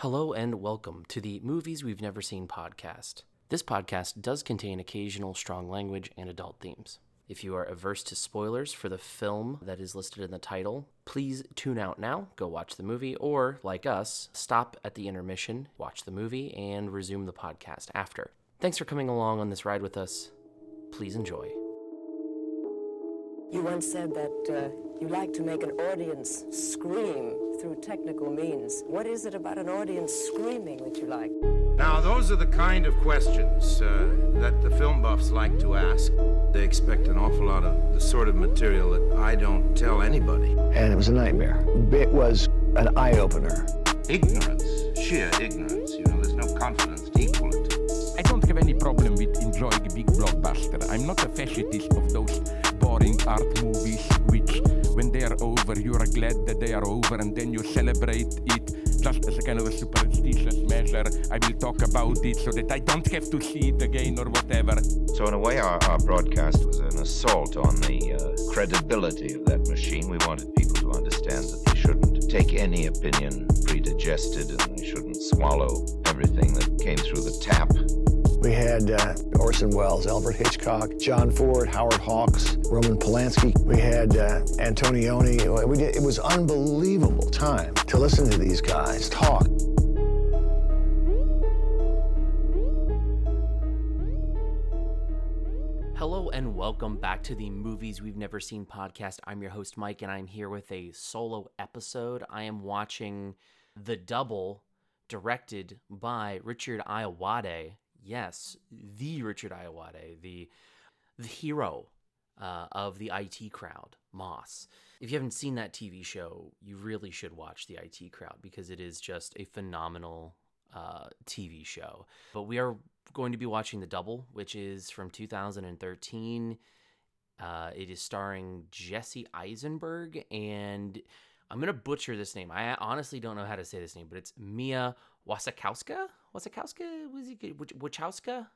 Hello and welcome to the Movies We've Never Seen podcast. This podcast does contain occasional strong language and adult themes. If you are averse to spoilers for the film that is listed in the title, please tune out now, go watch the movie, or, like us, stop at the intermission, watch the movie, and resume the podcast after. Thanks for coming along on this ride with us. Please enjoy. You once said that uh, you like to make an audience scream through technical means. What is it about an audience screaming that you like? Now, those are the kind of questions uh, that the film buffs like to ask. They expect an awful lot of the sort of material that I don't tell anybody. and it was a nightmare. It was an eye opener. Ignorance, sheer ignorance. You know, there's no confidence to equal it. I don't have any problem with enjoying big blockbuster. I'm not a fashionist of those boring art movies which, when they are over, you are glad that they are over and then you celebrate it just as a kind of a superstitious measure. I will talk about it so that I don't have to see it again or whatever. So in a way, our, our broadcast was an assault on the uh, credibility of that machine. We wanted people to understand that they shouldn't take any opinion pre-digested and they shouldn't swallow everything that came through the tap. We had uh, Orson Welles, Alfred Hitchcock, John Ford, Howard Hawks, Roman Polanski. We had uh, Antonioni. We did, it was unbelievable time to listen to these guys talk. Hello and welcome back to the Movies We've Never Seen podcast. I'm your host, Mike, and I'm here with a solo episode. I am watching The Double, directed by Richard Ayoade. Yes, the Richard Ayoade, the, the hero uh, of the IT crowd, Moss. If you haven't seen that TV show, you really should watch the IT crowd because it is just a phenomenal uh, TV show. But we are going to be watching The Double, which is from 2013. Uh, it is starring Jesse Eisenberg, and I'm to butcher this name. I honestly don't know how to say this name, but it's Mia Wasikowska? Wasikowska? Was it Wachowska?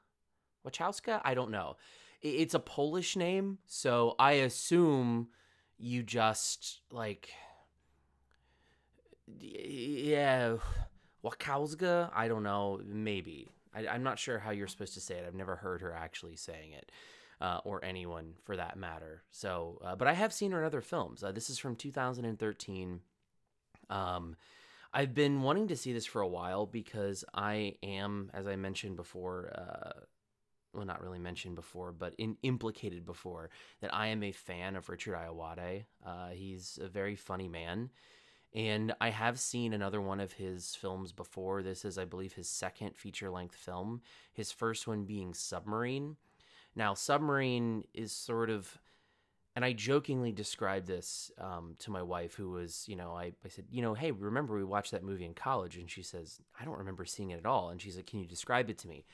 Wachowska? I don't know. It's a Polish name, so I assume you just like yeah, Wakowska. I don't know. Maybe I, I'm not sure how you're supposed to say it. I've never heard her actually saying it, uh, or anyone for that matter. So, uh, but I have seen her in other films. Uh, this is from 2013. Um, I've been wanting to see this for a while because I am, as I mentioned before, uh, well, not really mentioned before, but in, implicated before, that I am a fan of Richard Ayoade. Uh, he's a very funny man. And I have seen another one of his films before. This is, I believe, his second feature length film, his first one being Submarine. Now, Submarine is sort of, and I jokingly described this um, to my wife, who was, you know, I, I said, you know, hey, remember we watched that movie in college? And she says, I don't remember seeing it at all. And she's like, can you describe it to me?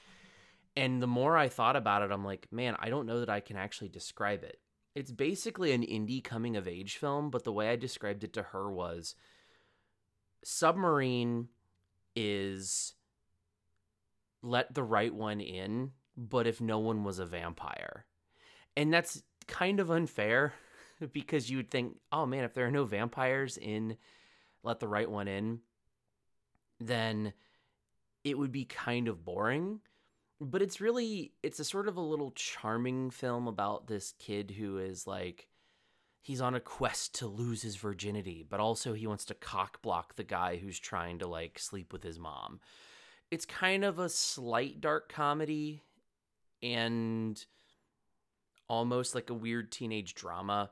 And the more I thought about it, I'm like, man, I don't know that I can actually describe it. It's basically an indie coming of age film, but the way I described it to her was Submarine is let the right one in, but if no one was a vampire. And that's kind of unfair because you would think, oh man, if there are no vampires in Let the Right One In, then it would be kind of boring. But it's really it's a sort of a little charming film about this kid who is like he's on a quest to lose his virginity but also he wants to cock block the guy who's trying to like sleep with his mom. It's kind of a slight dark comedy and almost like a weird teenage drama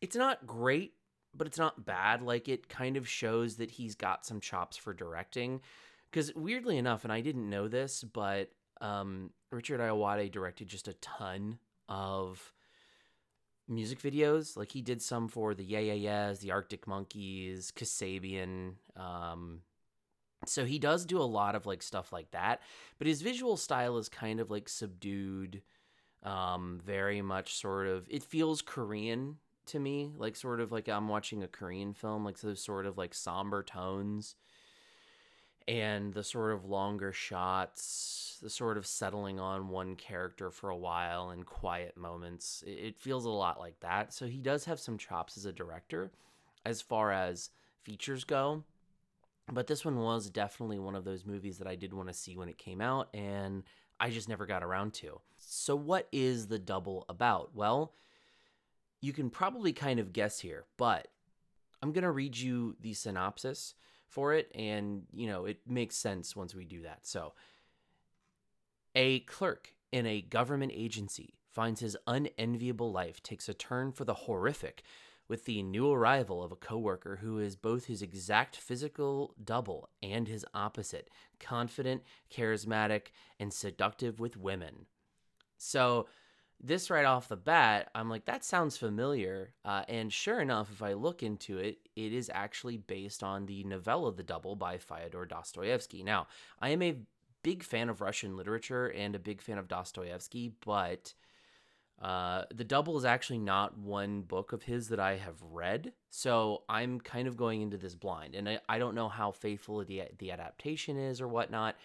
it's not great but it's not bad like it kind of shows that he's got some chops for directing because weirdly enough, and I didn't know this, but um, Richard Ayoade directed just a ton of music videos. Like he did some for the Yeah Yeah Yeahs, the Arctic Monkeys, Kasabian. Um, so he does do a lot of like stuff like that, but his visual style is kind of like subdued, um, very much sort of. It feels Korean to me, like sort of like I'm watching a Korean film, like those sort of like somber tones and the sort of longer shots, the sort of settling on one character for a while and quiet moments. It, it feels a lot like that. So he does have some chops as a director as far as features go. but this one was definitely one of those movies that I did want to see when it came out, and I just never got around to. So, what is the double about? Well, you can probably kind of guess here, but I'm going to read you the synopsis for it, and you know, it makes sense once we do that. So, a clerk in a government agency finds his unenviable life takes a turn for the horrific with the new arrival of a coworker who is both his exact physical double and his opposite, confident, charismatic, and seductive with women. So, this right off the bat, I'm like, that sounds familiar. Uh, and sure enough, if I look into it, it is actually based on the novella The Double by Fyodor Dostoevsky. Now, I am a big fan of Russian literature and a big fan of Dostoevsky, but uh, The Double is actually not one book of his that I have read. So I'm kind of going into this blind. And I, I don't know how faithful the, the adaptation is or whatnot.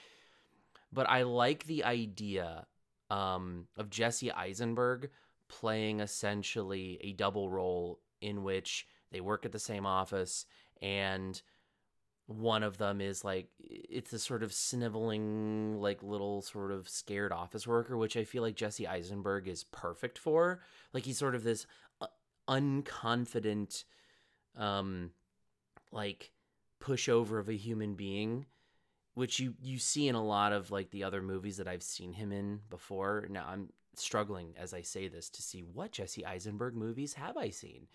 But I like the idea um, of Jesse Eisenberg playing essentially a double role in which they work at the same office and one of them is like it's a sort of sniveling like little sort of scared office worker which i feel like jesse eisenberg is perfect for. Like he's sort of this uh, unconfident um like pushover of a human being which you you see in a lot of like the other movies that i've seen him in before. Now i'm struggling as i say this to see what jesse eisenberg movies have i seen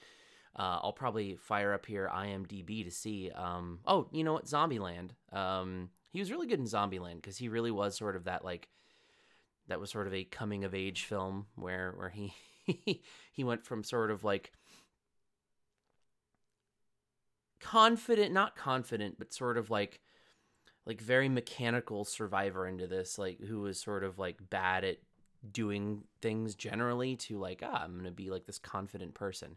uh, I'll probably fire up here IMDb to see. Um, oh, you know what? Zombieland. Um, he was really good in Zombieland because he really was sort of that like that was sort of a coming of age film where where he he went from sort of like confident, not confident, but sort of like like very mechanical survivor into this, like who was sort of like bad at doing things generally to like ah, I'm gonna be like this confident person.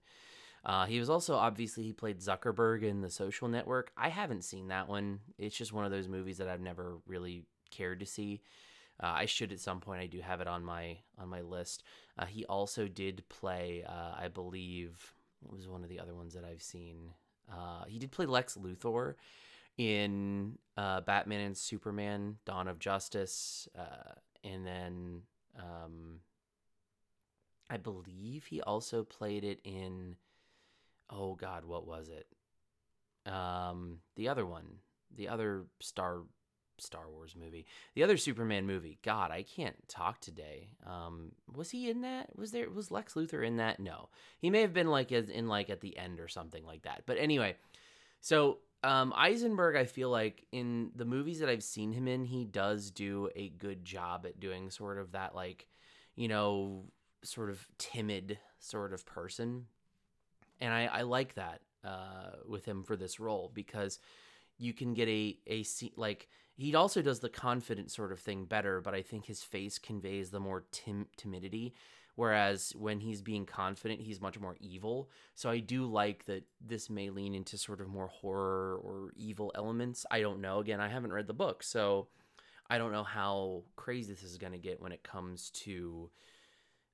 Uh, he was also obviously he played Zuckerberg in The Social Network. I haven't seen that one. It's just one of those movies that I've never really cared to see. Uh, I should at some point. I do have it on my on my list. Uh, he also did play, uh, I believe, what was one of the other ones that I've seen. Uh, he did play Lex Luthor in uh, Batman and Superman: Dawn of Justice, and then um, I believe he also played it in oh god, what was it? Um, the other one, the other Star Star Wars movie, the other Superman movie. God, I can't talk today. Um, was he in that? Was there was Lex Luthor in that? No, he may have been like in like at the end or something like that. But anyway, so um, Eisenberg, I feel like in the movies that I've seen him in, he does do a good job at doing sort of that like, you know, sort of timid sort of person and I, I like that uh, with him for this role because you can get a a like he also does the confident sort of thing better, but I think his face conveys the more tim- timidity. Whereas when he's being confident, he's much more evil. So I do like that this may lean into sort of more horror or evil elements. I don't know. Again, I haven't read the book, so I don't know how crazy this is going to get when it comes to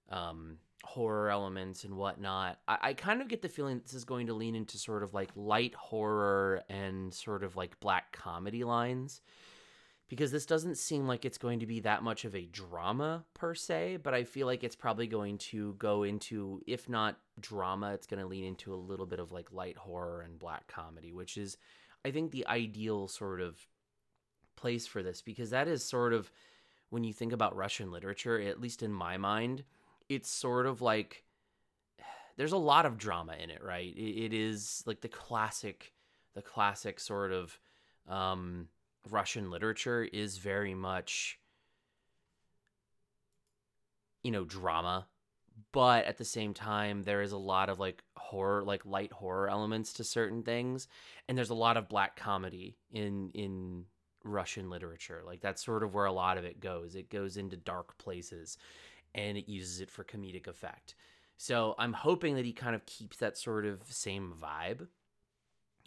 um, horror elements and whatnot. I, I kind of get the feeling this is going to lean into sort of like light horror and sort of like black comedy lines because this doesn't seem like it's going to be that much of a drama per se, but I feel like it's probably going to go into, if not drama, it's going to lean into a little bit of like light horror and black comedy, which is, I think, the ideal sort of place for this because that is sort of when you think about Russian literature, at least in my mind, it's sort of like there's a lot of drama in it, right? it, it is like the classic, the classic sort of um, Russian literature is very much, you know, drama, but at the same time, there is a lot of like horror, like light horror elements to certain things, and there's a lot of black comedy in in Russian literature. Like that's sort of where a lot of it goes. It goes into dark places and it uses it for comedic effect. So I'm hoping that he kind of keeps that sort of same vibe.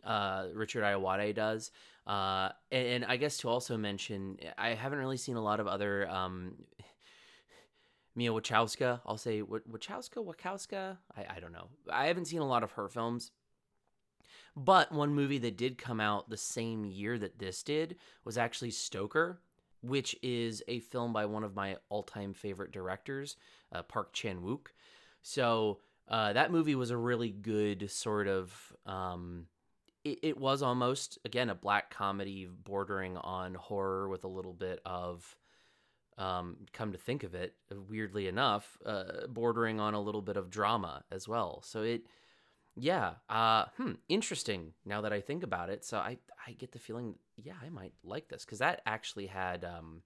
Uh, Richard Ayoade does. Uh, and, and, I guess to also mention, I haven't really seen a lot of other um, Mia Wachowska. I'll say Wachowska, Wachowska. I, I don't know. I haven't seen a lot of her films. But one movie that did come out the same year that this did was actually Stoker, which is a film by one of my all-time favorite directors, uh, Park Chan Wook. So uh, that movie was a really good sort of. Um, it, it was almost again a black comedy bordering on horror with a little bit of um, come to think of it, weirdly enough, uh, bordering on a little bit of drama as well. So it, yeah, uh, hmm, interesting. Now that I think about it, so I I get the feeling, yeah, I might like this because that actually had, um,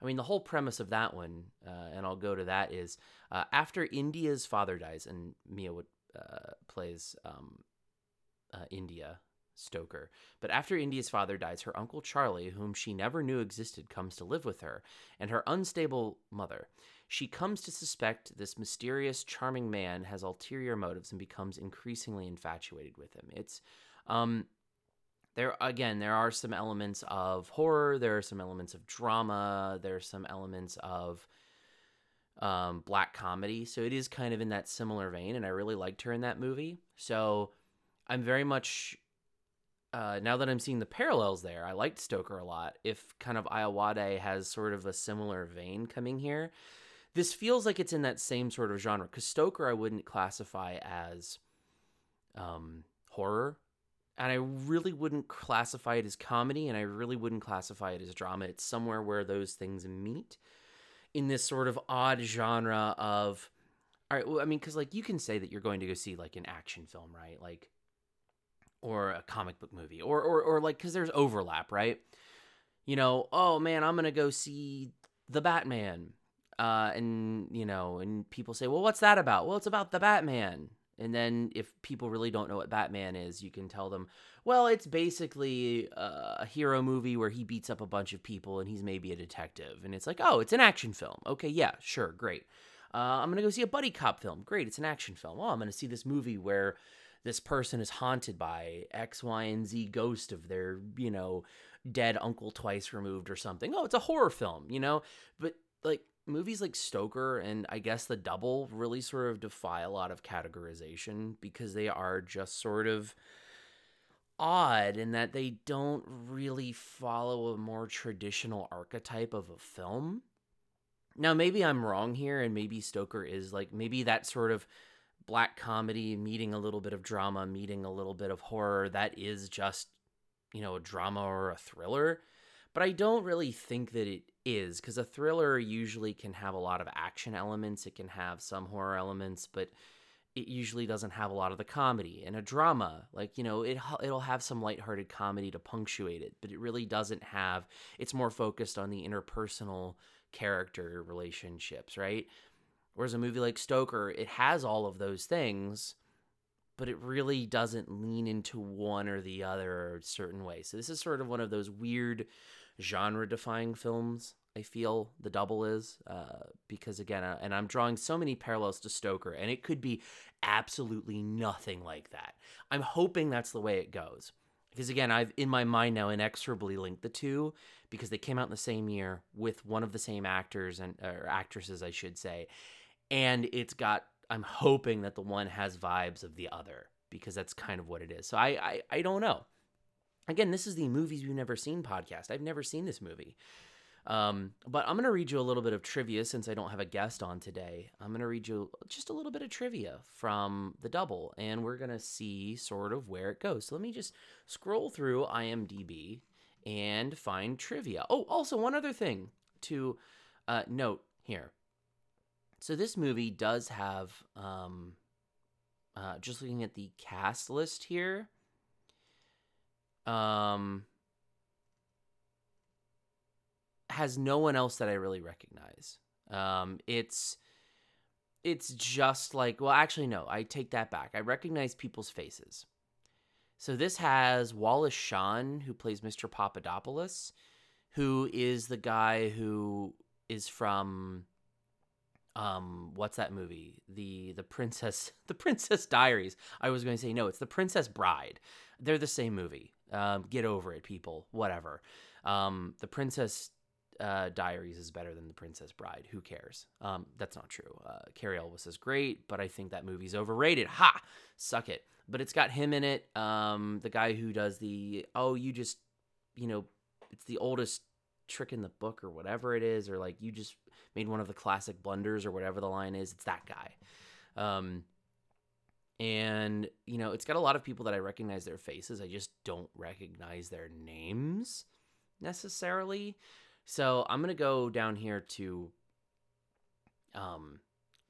I mean, the whole premise of that one, uh, and I'll go to that is uh, after India's father dies, and Mia would uh, plays um, uh, India Stoker. But after India's father dies, her uncle Charlie, whom she never knew existed, comes to live with her, and her unstable mother. She comes to suspect this mysterious, charming man has ulterior motives and becomes increasingly infatuated with him. It's, um, there again, there are some elements of horror, there are some elements of drama, there are some elements of um, black comedy. So it is kind of in that similar vein, and I really liked her in that movie. So I'm very much uh, now that I'm seeing the parallels there, I liked Stoker a lot. If kind of Ayoade has sort of a similar vein coming here, this feels like it's in that same sort of genre. Because Stoker, I wouldn't classify as um, horror, and I really wouldn't classify it as comedy, and I really wouldn't classify it as drama. It's somewhere where those things meet in this sort of odd genre of. All right, well, I mean, because like you can say that you're going to go see like an action film, right? Like or a comic book movie or or or like cuz there's overlap, right? You know, oh man, I'm to go see The Batman. Uh and you know, and people say, "Well, what's that about?" Well, it's about the Batman. And then if people really don't know what Batman is, you can tell them, "Well, it's basically a hero movie where he beats up a bunch of people and he's maybe a detective." And it's like, "Oh, it's an action film." Okay, yeah, sure, great. Uh, I'm gonna go see a buddy cop film. Great, it's an action film. Oh, I'm gonna see this movie where this person is haunted by X, Y, and Z ghost of their, you know, dead uncle twice removed or something. Oh, it's a horror film, you know? But like movies like Stoker and I guess The Double really sort of defy a lot of categorization because they are just sort of odd in that they don't really follow a more traditional archetype of a film. Now, maybe I'm wrong here, and maybe Stoker is like, maybe that sort of black comedy meeting a little bit of drama, meeting a little bit of horror that is just, you know, a drama or a thriller. But I don't really think that it is because a thriller usually can have a lot of action elements, it can have some horror elements, but it usually doesn't have a lot of the comedy and a drama like you know it it'll have some lighthearted comedy to punctuate it but it really doesn't have it's more focused on the interpersonal character relationships right Whereas a movie like Stoker, it has all of those things, but it really doesn't lean into one or the other certain way. So this is sort of one of those weird genre-defying films. I feel the double is uh, because again, uh, and I'm drawing so many parallels to Stoker, and it could be absolutely nothing like that. I'm hoping that's the way it goes because again, I've in my mind now inexorably linked the two because they came out in the same year with one of the same actors and or actresses, I should say, and it's got i'm hoping that the one has vibes of the other because that's kind of what it is so i i, I don't know again this is the movies we've never seen podcast. I've never seen this movie. Um, but i'm going to read you a little bit of trivia since i don't have a guest on today. I'm going to read you just a little bit of trivia from the double and we're going to see sort of where it goes. So let me just scroll through imdb and find trivia. Oh also one other thing to uh, note here. So this movie does have, um, uh, just looking at the cast list here, um, has no one else that I really recognize. Um, it's it's just like well, actually no, I take that back. I recognize people's faces. So this has Wallace Shawn, who plays Mr. Papadopoulos, who is the guy who is from um what's that movie the the princess the princess diaries i was going to say no it's the princess bride they're the same movie um get over it people whatever um the princess uh, Diaries is better than The Princess Bride. Who cares? Um, that's not true. Uh, Cary Elwes is great, but I think that movie's overrated. Ha! Suck it. But it's got him in it. Um, the guy who does the oh, you just, you know, it's the oldest trick in the book or whatever it is, or like you just made one of the classic blunders or whatever the line is. It's that guy. Um, and you know, it's got a lot of people that I recognize their faces. I just don't recognize their names necessarily. So I'm gonna go down here to um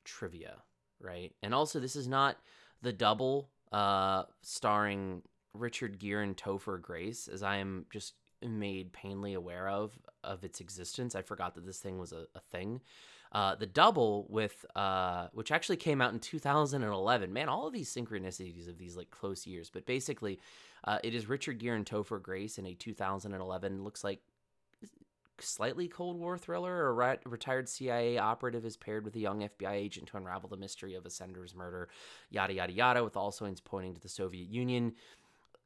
trivia, right? And also this is not the double uh starring Richard Gere and Topher Grace, as I am just made painfully aware of of its existence. I forgot that this thing was a, a thing. Uh, the double with uh, which actually came out in 2011. Man, all of these synchronicities of these like close years. But basically, uh, it is Richard Gere and Topher Grace in a 2011 looks like slightly Cold War thriller. A re- retired CIA operative is paired with a young FBI agent to unravel the mystery of a senator's murder. Yada yada yada, with all signs pointing to the Soviet Union.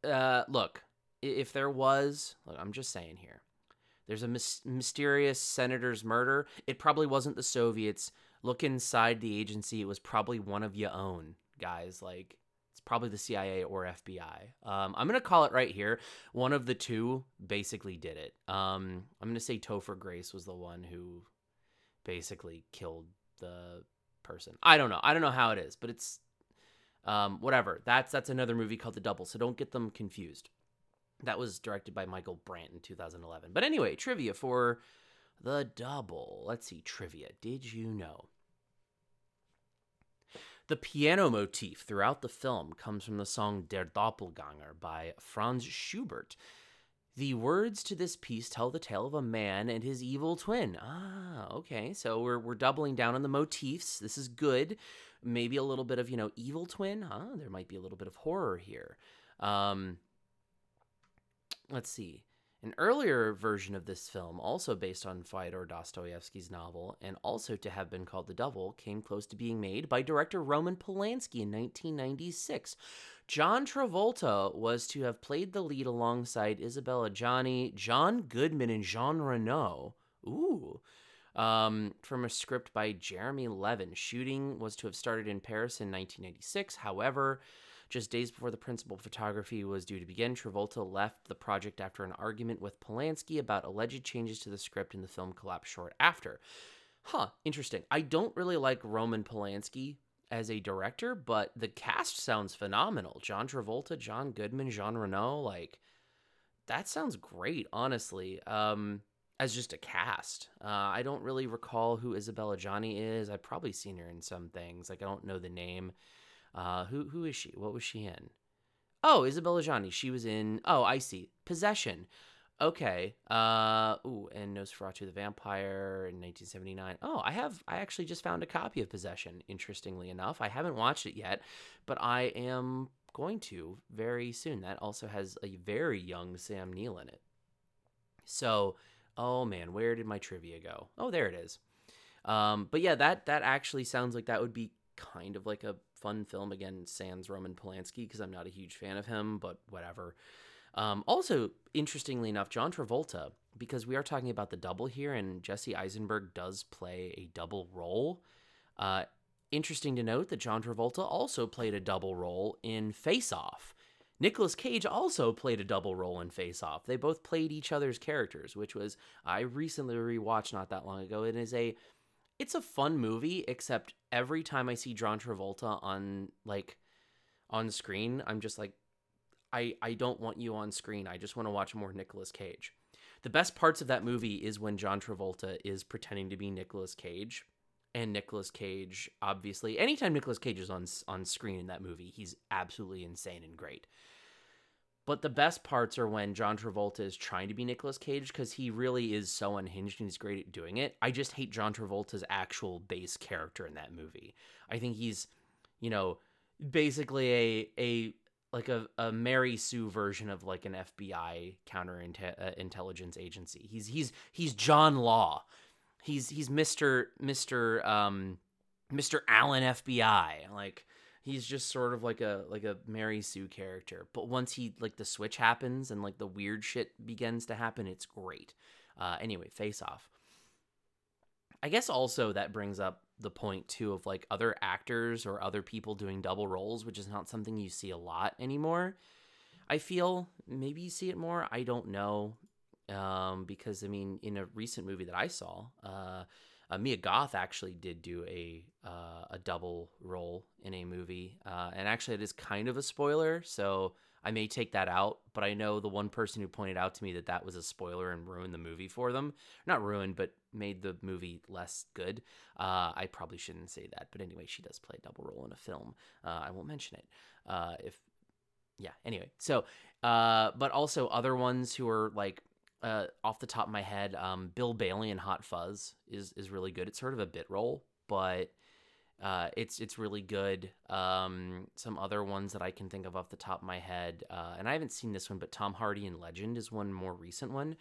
Uh, look, if there was, look, I'm just saying here, there's a mis- mysterious senator's murder. It probably wasn't the Soviets. Look inside the agency. It was probably one of your own guys. Like it's probably the CIA or FBI. Um, I'm gonna call it right here. One of the two basically did it. Um, I'm gonna say Topher Grace was the one who basically killed the person. I don't know. I don't know how it is, but it's um, whatever. That's that's another movie called The Double. So don't get them confused. That was directed by Michael Brandt in 2011. But anyway, trivia for The Double. Let's see, trivia. Did you know? The piano motif throughout the film comes from the song Der Doppelganger by Franz Schubert. The words to this piece tell the tale of a man and his evil twin. Ah, okay. So we're, we're doubling down on the motifs. This is good. Maybe a little bit of, you know, evil twin. Huh? There might be a little bit of horror here. Um, let's see. An earlier version of this film, also based on Fyodor Dostoevsky's novel, and also to have been called The Double, came close to being made by director Roman Polanski in 1996. John Travolta was to have played the lead alongside Isabella Adjani, John Goodman, and Jean Reno. Ooh. Um, from a script by Jeremy Levin. Shooting was to have started in Paris in 1996. However, just days before the principal photography was due to begin, Travolta left the project after an argument with Polanski about alleged changes to the script, and the film collapsed short after. Huh, interesting. I don't really like Roman Polanski as a director, but the cast sounds phenomenal. John Travolta, John Goodman, Jean Reno, like that sounds great, honestly. Um, as just a cast, uh, I don't really recall who Isabella Johnny is. I've probably seen her in some things. Like I don't know the name. Uh, who who is she? What was she in? Oh, Isabella Johnny. She was in. Oh, I see. Possession. Okay. Uh. Ooh, and Nosferatu the Vampire in 1979. Oh, I have. I actually just found a copy of Possession. Interestingly enough, I haven't watched it yet, but I am going to very soon. That also has a very young Sam Neill in it. So, oh man, where did my trivia go? Oh, there it is. Um, but yeah, that that actually sounds like that would be kind of like a fun film again sans roman polanski because i'm not a huge fan of him but whatever um, also interestingly enough john travolta because we are talking about the double here and jesse eisenberg does play a double role uh, interesting to note that john travolta also played a double role in face off Nicolas Cage also played a double role in Face Off. They both played each other's characters, which was I recently rewatched not that long ago. It is a it's a fun movie, except every time I see John Travolta on like on screen, I'm just like, I I don't want you on screen. I just want to watch more Nicolas Cage. The best parts of that movie is when John Travolta is pretending to be Nicolas Cage. And Nicolas Cage, obviously, anytime Nicolas Cage is on on screen in that movie, he's absolutely insane and great. But the best parts are when John Travolta is trying to be Nicolas Cage because he really is so unhinged and he's great at doing it. I just hate John Travolta's actual base character in that movie. I think he's, you know, basically a a like a, a Mary Sue version of like an FBI counterintelligence uh, agency. He's he's he's John Law. He's he's Mr. Mr. um Mr. Allen FBI. Like he's just sort of like a like a Mary Sue character. But once he like the switch happens and like the weird shit begins to happen, it's great. Uh, anyway, Face Off. I guess also that brings up the point too of like other actors or other people doing double roles, which is not something you see a lot anymore. I feel maybe you see it more. I don't know. Um, because I mean, in a recent movie that I saw, uh, uh, Mia Goth actually did do a uh, a double role in a movie, uh, and actually it is kind of a spoiler, so I may take that out. But I know the one person who pointed out to me that that was a spoiler and ruined the movie for them. Not ruined, but made the movie less good. Uh, I probably shouldn't say that, but anyway, she does play a double role in a film. Uh, I won't mention it. Uh, if yeah, anyway, so uh, but also other ones who are like uh, off the top of my head, um, Bill Bailey in Hot Fuzz is is really good. It's sort of a bit role, but uh, it's it's really good. Um, some other ones that I can think of off the top of my head, uh, and I haven't seen this one, but Tom Hardy in Legend is one more recent one.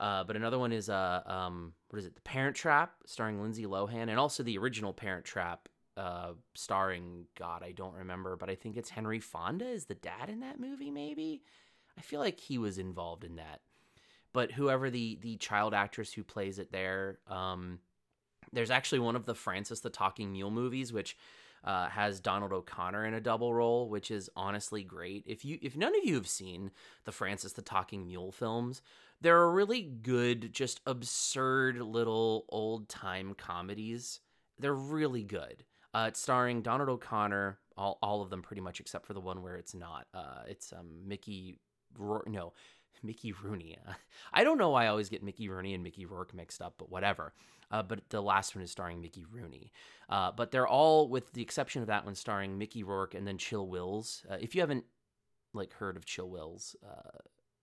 Uh, but another one is uh, um, what is it? The Parent Trap, starring Lindsay Lohan, and also the original Parent Trap, uh, starring God, I don't remember, but I think it's Henry Fonda is the dad in that movie. Maybe I feel like he was involved in that but whoever the the child actress who plays it there um, there's actually one of the francis the talking mule movies which uh, has donald o'connor in a double role which is honestly great. If you if none of you have seen the francis the talking mule films they're really good just absurd little old time comedies. They're really good. Uh, it's starring donald o'connor all, all of them pretty much except for the one where it's not uh, it's um, mickey no Mickey Rooney. I don't know why I always get Mickey Rooney and Mickey Rourke mixed up, but whatever. Uh, but the last one is starring Mickey Rooney. Uh, but they're all, with the exception of that one, starring Mickey Rourke and then Chill Wills. Uh, if you haven't like heard of Chill Wills, uh,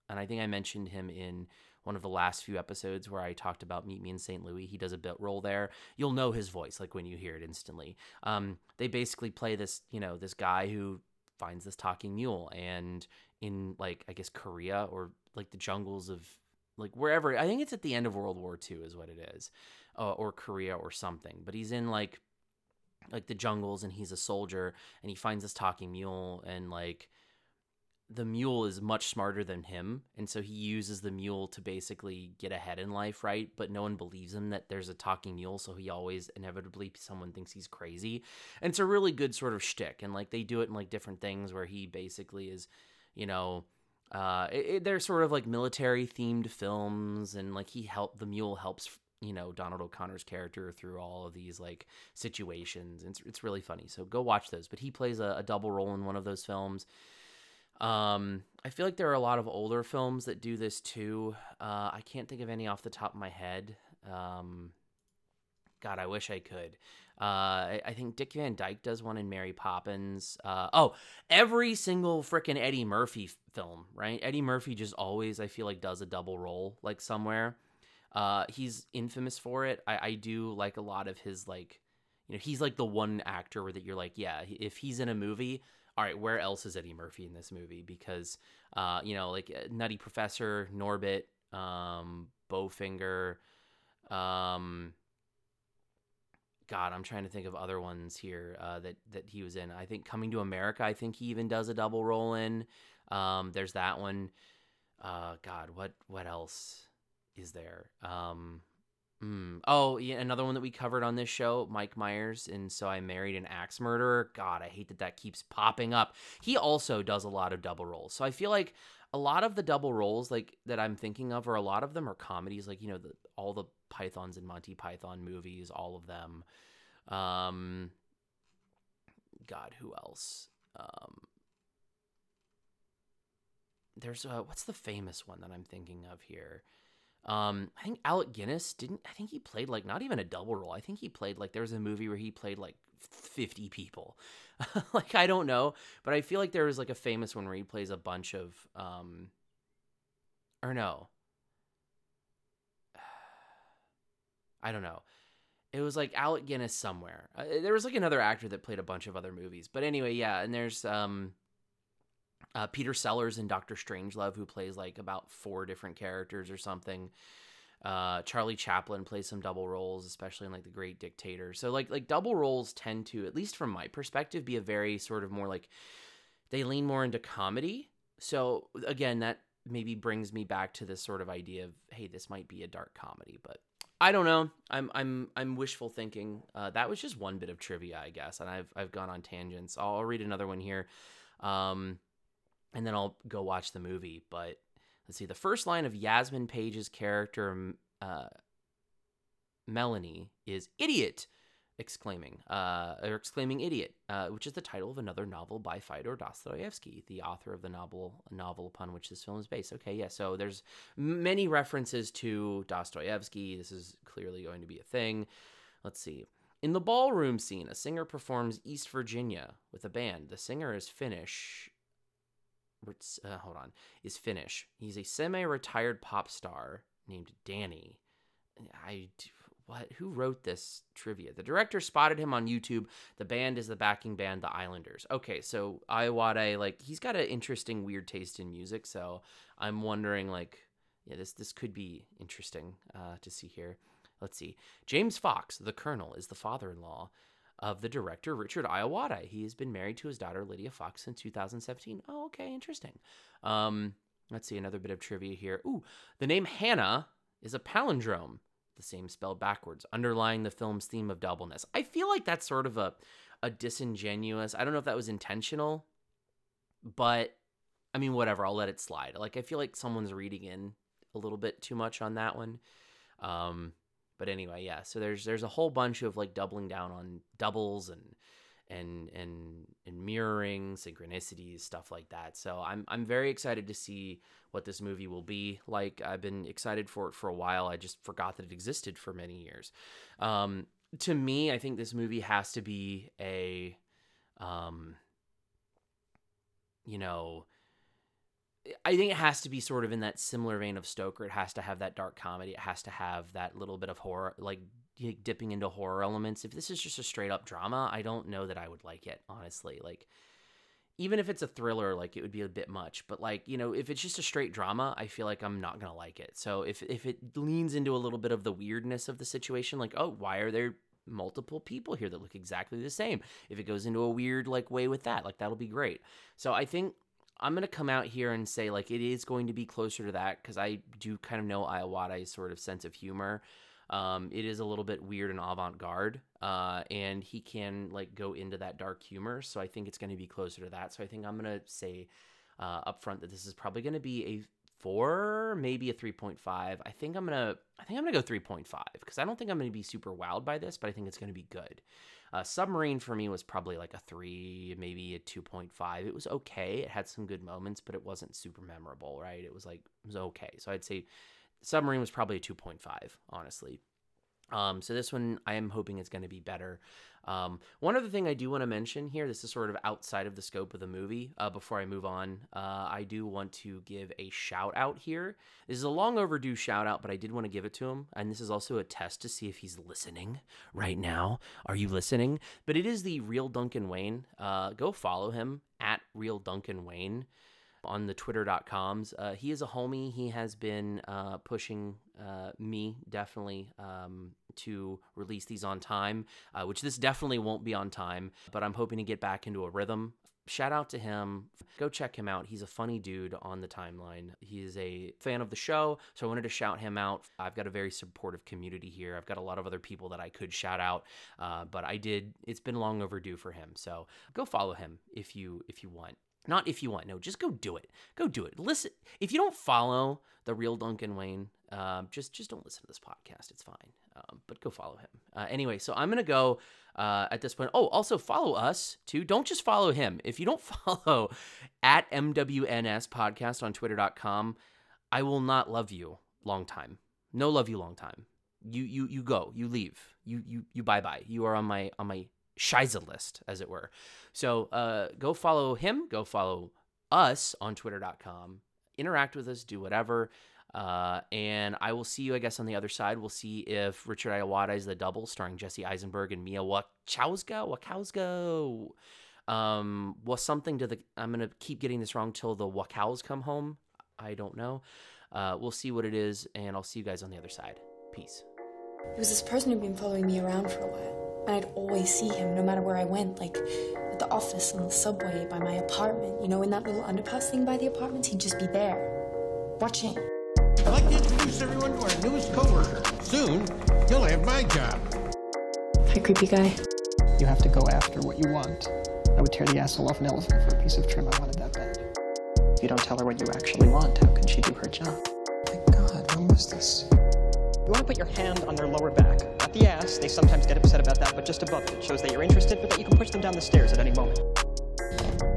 and I think I mentioned him in one of the last few episodes where I talked about Meet Me in St. Louis. He does a bit role there. You'll know his voice like when you hear it instantly. Um, they basically play this, you know, this guy who finds this talking mule and in like I guess Korea or like the jungles of like wherever. I think it's at the end of World War II is what it is, uh, or Korea or something. But he's in like like the jungles and he's a soldier and he finds this talking mule and like the mule is much smarter than him. And so he uses the mule to basically get ahead in life right? But no one believes him that there's a talking mule. So he always inevitably someone thinks he's crazy. And it's a really good sort of shtick. And like they do it in like different things where he basically is you know uh it, it, they're sort of like military themed films and like he helped the mule helps you know donald o'connor's character through all of these like situations. It's, it's really funny so go watch those. But he plays a, a double role in one of those films. Um i feel like there are a lot of older films that do this too. Uh i can't think of any off the top of my head. Um god i wish i could uh, I, think Dick Van Dyke does one in Mary Poppins. Uh, oh, every single freaking Eddie Murphy film, right? Eddie Murphy just always, I feel like, does a double role like somewhere. Uh, he's infamous for it. I, I do like a lot of his like, you know, he's like the one actor that you're like, yeah, if he's in a movie, all right, where else is Eddie Murphy in this movie? Because, uh, you know, like Nutty Professor, Norbit, um, Bowfinger, um, God, I'm trying to think of other ones here uh, that that he was in. I think Coming to America. I think he even does a double role in. Um, there's that one. Uh, God, what what else is there? Um, mm, oh, yeah, another one that we covered on this show, Mike Myers, and so I married an axe murderer. God, I hate that that keeps popping up. He also does a lot of double roles, so I feel like a lot of the double roles like that I'm thinking of, or a lot of them are comedies, like you know the, all the Pythons and Monty Python movies, all of them. Um, God, who else? Um, there's a, what's the famous one that I'm thinking of here? Um, I think Alec Guinness didn't. I think he played like not even a double role. I think he played like there was a movie where he played like 50 people. like I don't know, but I feel like there was like a famous one where he plays a bunch of um or no. I don't know. It was like Alec Guinness somewhere. Uh, there was like another actor that played a bunch of other movies. But anyway, yeah, and there's um uh, Peter Sellers in Doctor Strangelove who plays like about four different characters or something. Uh, Charlie Chaplin plays some double roles, especially in like The Great Dictator. So like like double roles tend to, at least from my perspective, be a very sort of more like they lean more into comedy. So again, that maybe brings me back to this sort of idea of hey, this might be a dark comedy, but I don't know. I'm I'm I'm wishful thinking. Uh, that was just one bit of trivia, I guess, and I've I've gone on tangents. I'll, I'll read another one here, um, and then I'll go watch the movie. But let's see. The first line of Yasmin Paige's character, uh, Melanie, is "idiot." Exclaiming, uh, or exclaiming idiot, uh, which is the title of another novel by Fyodor Dostoevsky, the author of the novel novel upon which this film is based. Okay, yeah, so there's many references to Dostoevsky. This is clearly going to be a thing. Let's see. In the ballroom scene, a singer performs East Virginia with a band. The singer is Finnish. Uh, hold on, is Finnish. He's a semi-retired pop star named Danny. I what? Who wrote this trivia? The director spotted him on youtube. The band is the backing band the islanders. Okay so Ayoade, like he's got an interesting weird taste in music so i'm wondering like yeah this this could be interesting uh, to see here. Let's see. James fox the colonel is the father-in-law of the director richard Ayoade. he has been married to his daughter lydia fox since 2017 oh okay interesting. Um let's see another bit of trivia here. Ooh the name hannah is a palindrome the same spell backwards, underlying the film's theme of doubleness. I feel like that's sort of a a disingenuous. I don't know if that was intentional, but I mean, whatever. I'll let it slide. Like I feel like someone's reading in a little bit too much on that one. Um, but anyway, yeah. So there's there's a whole bunch of like doubling down on doubles and and and and mirroring synchronicities stuff like that so i'm i'm very excited to see what this movie will be like i've been excited for it for a while i just forgot that it existed for many years um, to me i think this movie has to be a um, you know I think it has to be sort of in that similar vein of Stoker. It has to have that dark comedy. It has to have that little bit of horror, like dipping into horror elements. If this is just a straight up drama, I don't know that I would like it, honestly. Like, even if it's a thriller, like it would be a bit much. But like, you know, if it's just a straight drama, I feel like I'm not gonna like it. So if if it leans into a little bit of the weirdness of the situation, like, oh, why are there multiple people here that look exactly the same? If it goes into a weird like way with that, like that'll be great. So I think I'm gonna come out here and say like it is going to be closer to that because I do kind of know Ayoade's sort of sense of humor. Um, it is a little bit weird and avant-garde, uh, and he can like go into that dark humor. So I think it's going to be closer to that. So I think I'm gonna say uh, up front that this is probably going to be a four, maybe a 3.5. I think I'm gonna I think I'm gonna go 3.5 because I don't think I'm gonna be super wowed by this, but I think it's gonna be good. Uh, Submarine for me was probably like a three, maybe a 2.5. It was okay. It had some good moments, but it wasn't super memorable, right? It was like it was okay. So I'd say Submarine was probably a 2.5, honestly. Um, so this one, I am hoping it's going to be better. Um, one other thing I do want to mention here, this is sort of outside of the scope of the movie. Uh, before I move on, uh, I do want to give a shout out here. This is a long overdue shout out, but I did want to give it to him, and this is also a test to see if he's listening right now. Are you listening? But it is the real Duncan Wayne. Uh, go follow him at real Duncan Wayne on the twitter.coms. Uh, he is a homie. He has been uh, pushing uh, me definitely um, to release these on time, uh, which this definitely won't be on time, but I'm hoping to get back into a rhythm. Shout out to him. Go check him out. He's a funny dude on the timeline. He is a fan of the show, so I wanted to shout him out. I've got a very supportive community here. I've got a lot of other people that I could shout out, uh, but I did. It's been long overdue for him, so go follow him if you if you want. Not if you want. No, just go do it. Go do it. Listen. If you don't follow the real Duncan Wayne, uh, just just don't listen to this podcast. It's fine. Um, but go follow him. Uh, anyway, so I'm gonna go uh, at this point. Oh, also follow us too. Don't just follow him. If you don't follow at MWNS podcast on Twitter.com, I will not love you long time. No love you long time. You you you go. You leave. You you you bye bye. You are on my on my Shiza list, as it were. So uh, go follow him, go follow us on twitter.com, interact with us, do whatever. Uh, and I will see you, I guess, on the other side. We'll see if Richard Ayoade is the double, starring Jesse Eisenberg and Mia Wachowska. Wachowska. Um, was something to the. I'm gonna keep getting this wrong till the Wachows come home. I don't know. Uh, we'll see what it is, and I'll see you guys on the other side. Peace. It was this person who'd been following me around for a while. And I'd always see him no matter where I went, like at the office, on the subway, by my apartment, you know, in that little underpass thing by the apartments, he'd just be there. watching. I'd like to introduce everyone to our newest coworker. Soon, you'll have my job. Hi, creepy guy. You have to go after what you want. I would tear the asshole off an elephant for a piece of trim I wanted that bad. If you don't tell her what you actually want, how can she do her job? My god, when was this? You want to put your hand on their lower back. Not the ass, they sometimes get upset about that, but just above it. It shows that you're interested, but that you can push them down the stairs at any moment.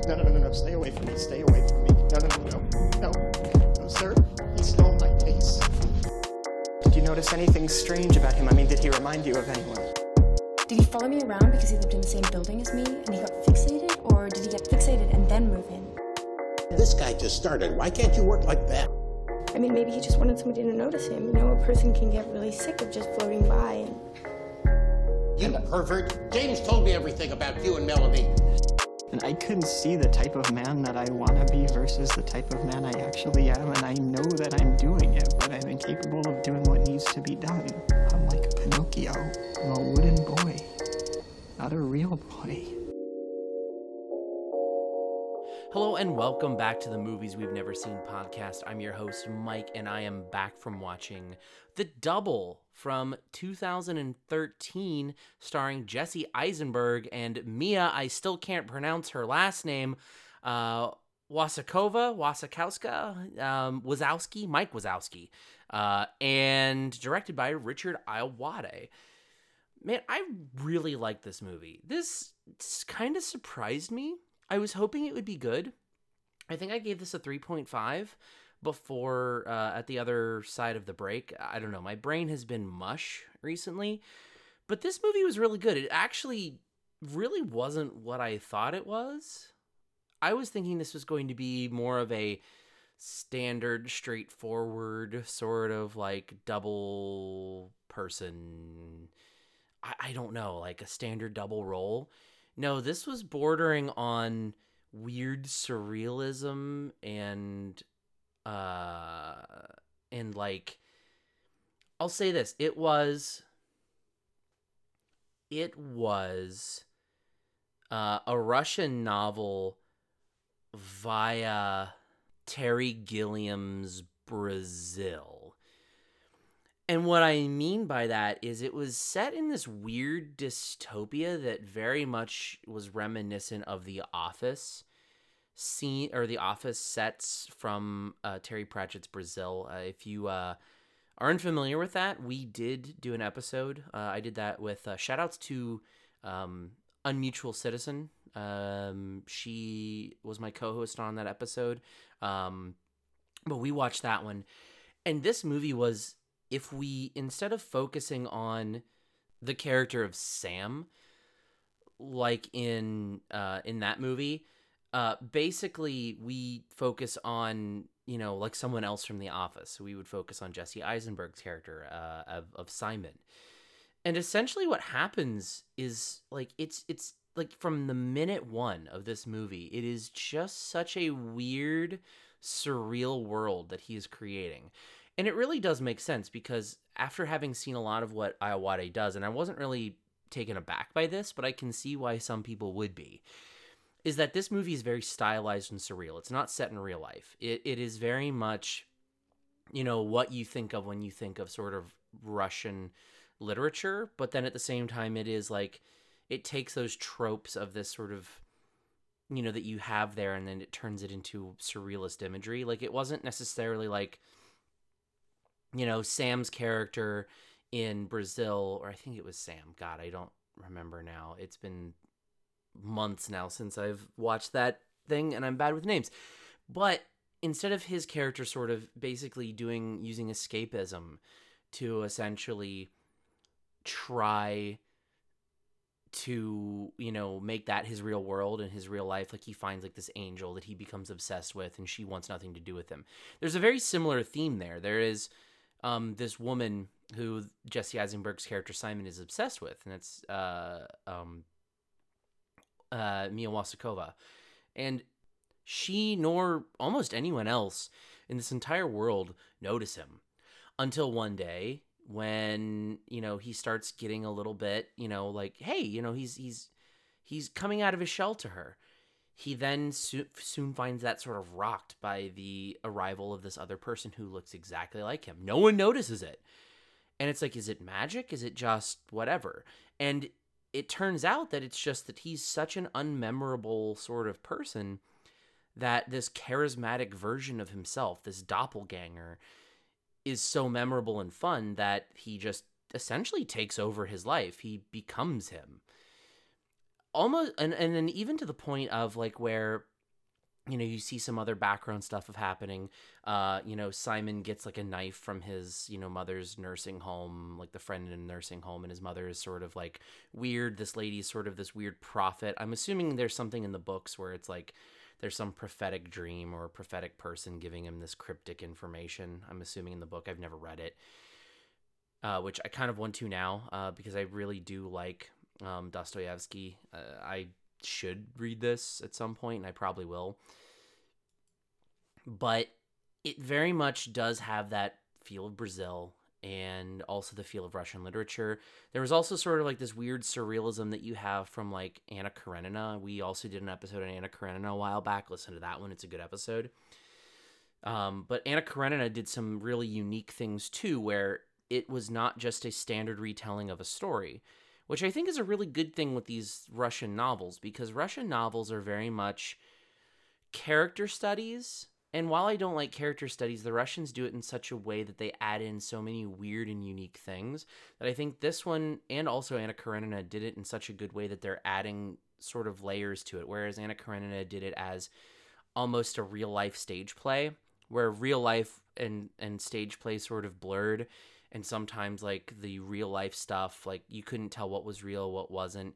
No, no, no, no, no, stay away from me, stay away from me. No, no, no, no, no, no, sir, he stole my case. Did you notice anything strange about him? I mean, did he remind you of anyone? Did he follow me around because he lived in the same building as me and he got fixated? Or did he get fixated and then move in? This guy just started. Why can't you work like that? I mean, maybe he just wanted somebody to notice him. You know, a person can get really sick of just floating by and. You pervert. James told me everything about you and Melody. And I couldn't see the type of man that I want to be versus the type of man I actually am, and I know that I'm doing it, but I'm incapable of doing what needs to be done. I'm like a Pinocchio. I'm a wooden boy, not a real boy. Hello and welcome back to the Movies We've Never Seen podcast. I'm your host, Mike, and I am back from watching The Double from 2013, starring Jesse Eisenberg and Mia. I still can't pronounce her last name. Uh, Wasakova, Wasakowska, um, Wazowski, Mike Wazowski, uh, and directed by Richard Ayoade. Man, I really like this movie. This kind of surprised me. I was hoping it would be good. I think I gave this a 3.5 before uh, at the other side of the break. I don't know. My brain has been mush recently, but this movie was really good. It actually really wasn't what I thought it was. I was thinking this was going to be more of a standard, straightforward, sort of like double person. I, I don't know, like a standard double role. No, this was bordering on weird surrealism and uh and like I'll say this, it was it was uh, a Russian novel via Terry Gilliam's Brazil. And what I mean by that is it was set in this weird dystopia that very much was reminiscent of The Office scene or The Office sets from uh, Terry Pratchett's Brazil. Uh, if you uh, are unfamiliar with that, we did do an episode. Uh, I did that with uh, shout outs to um, Unmutual Citizen. Um, she was my co host on that episode. Um, but we watched that one. And this movie was if we instead of focusing on the character of Sam, like in uh, in that movie, uh, basically we focus on you know like someone else from the office. We would focus on Jesse Eisenberg's character uh, of of Simon, and essentially what happens is like it's it's like from the minute one of this movie, it is just such a weird, surreal world that he is creating. And it really does make sense because after having seen a lot of what Ayoade does, and I wasn't really taken aback by this, but I can see why some people would be, is that this movie is very stylized and surreal. It's not set in real life. It, it is very much, you know, what you think of when you think of sort of Russian literature, but then at the same time, it is like, it takes those tropes of this sort of you know that you have there and then it turns it into surrealist imagery like it wasn't necessarily like you know sam's character in brazil or i think it was sam god i don't remember now. It's been months now since i've watched that thing and i'm bad with names. But instead of his character sort of basically doing using escapism to essentially try to you know make that his real world and his real life like he finds like this angel that he becomes obsessed with and she wants nothing to do with him. There's a very similar theme there. There is um this woman who jesse eisenberg's character simon is obsessed with and it's uh um uh mia wasakova and she nor almost anyone else in this entire world notice him until one day when you know he starts getting a little bit you know like hey you know he's he's he's coming out of his shell to her he then so- soon finds that sort of rocked by the arrival of this other person who looks exactly like him. No one notices it. And it's like, is it magic? Is it just whatever? And it turns out that it's just that he's such an unmemorable sort of person that this charismatic version of himself, this doppelganger, is so memorable and fun that he just essentially takes over his life. He becomes him almost and and then even to the point of like where you know you see some other background stuff of happening uh you know simon gets like a knife from his you know mother's nursing home like the friend in a nursing home and his mother is sort of like weird. This lady's sort of this weird prophet. I'm assuming there's something in the books where it's like there's some prophetic dream or a prophetic person giving him this cryptic information i'm assuming in the book. I've never read it uh, which i kind of want to now uh, because i really do like um, Dostoevsky. Uh, I should read this at some point, and I probably will. But it very much does have that feel of Brazil and also the feel of Russian literature. There was also sort of like this weird surrealism that you have from like Anna Karenina. We also did an episode on Anna Karenina a while back. Listen to that one; it's a good episode. Um, but Anna Karenina did some really unique things too, where it was not just a standard retelling of a story which I think is a really good thing with these Russian novels because Russian novels are very much character studies. And while I don't like character studies, the Russians do it in such a way that they add in so many weird and unique things that I think this one and also Anna Karenina did it in such a good way that they're adding sort of layers to it. Whereas Anna Karenina did it as almost a real life stage play, where real life and, and stage play sort of blurred and sometimes like the real life stuff like you couldn't tell what was real what wasn't.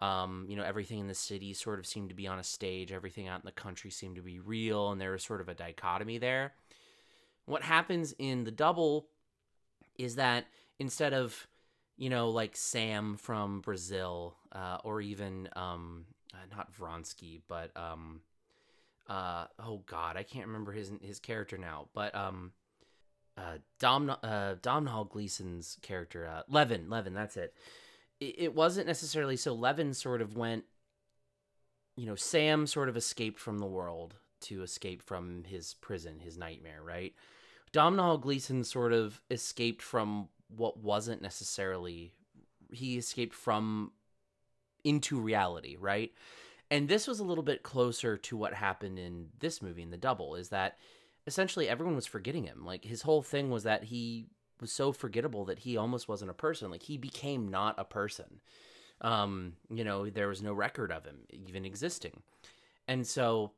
Um, you know everything in the city sort of seemed to be on a stage. Everything out in the country seemed to be real and there was sort of a dichotomy there. What happens in the double is that instead of you know like sam from brazil uh, or even um, uh, not vronsky but um, uh, oh god i can't remember his his character now but um, uh, Dom uh, Domhnall Gleeson's character, uh, Levin. Levin, that's it. it. It wasn't necessarily so. Levin sort of went. You know, Sam sort of escaped from the world to escape from his prison, his nightmare, right? Domhnall Gleeson sort of escaped from what wasn't necessarily. He escaped from into reality, right? And this was a little bit closer to what happened in this movie in the double is that essentially everyone was forgetting him. Like his whole thing was that he was so forgettable that he almost wasn't a person. Like he became not a person. Um, you know, there was no record of him even existing. And so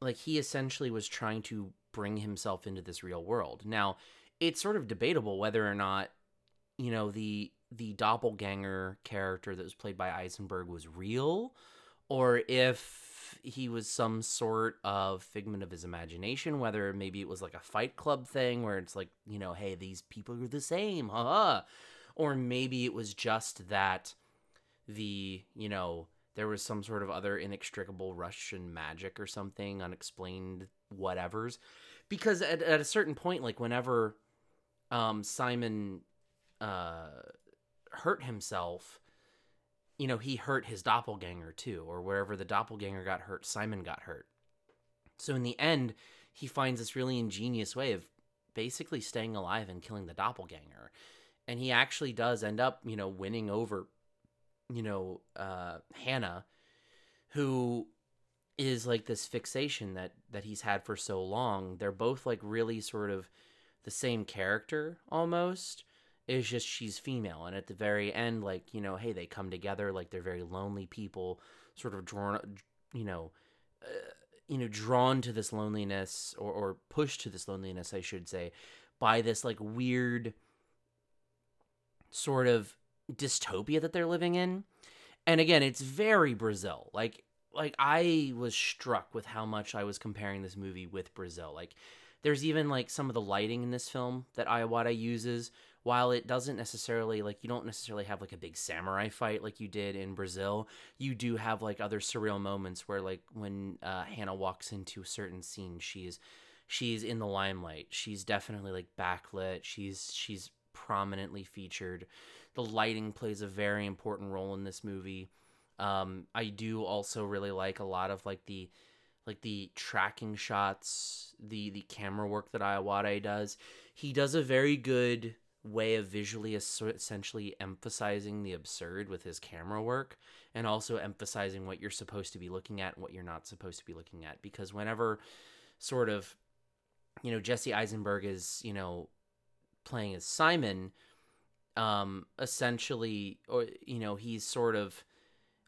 like he essentially was trying to bring himself into this real world. Now, it's sort of debatable whether or not you know the the doppelganger character that was played by Eisenberg was real or if he was some sort of figment of his imagination, whether maybe it was like a fight club thing where it's like, you know, hey, these people are the same, haha. Or maybe it was just that the, you know, there was some sort of other inextricable Russian magic or something, unexplained whatevers. Because at, at a certain point, like whenever um, Simon uh, hurt himself, you know, he hurt his doppelganger too, or wherever the doppelganger got hurt, Simon got hurt. So in the end, he finds this really ingenious way of basically staying alive and killing the doppelganger. And he actually does end up, you know, winning over, you know, uh, Hannah, who is like this fixation that that he's had for so long. They're both like really sort of the same character almost it's just she's female and at the very end like you know hey they come together like they're very lonely people sort of drawn you know uh, you know drawn to this loneliness or, or pushed to this loneliness i should say by this like weird sort of dystopia that they're living in. And again it's very brazil. Like like i was struck with how much i was comparing this movie with brazil. Like there's even like some of the lighting in this film that Ayoade uses while it doesn't necessarily like you don't necessarily have like a big samurai fight like you did in Brazil, you do have like other surreal moments where like when uh, Hannah walks into a certain scene, she's she's in the limelight. She's definitely like backlit. She's she's prominently featured. The lighting plays a very important role in this movie. Um, I do also really like a lot of like the like the tracking shots, the the camera work that Ayoade does. He does a very good way of visually essentially emphasizing the absurd with his camera work and also emphasizing what you're supposed to be looking at and what you're not supposed to be looking at. Because whenever sort of you know Jesse Eisenberg is, you know, playing as Simon um essentially or you know, he's sort of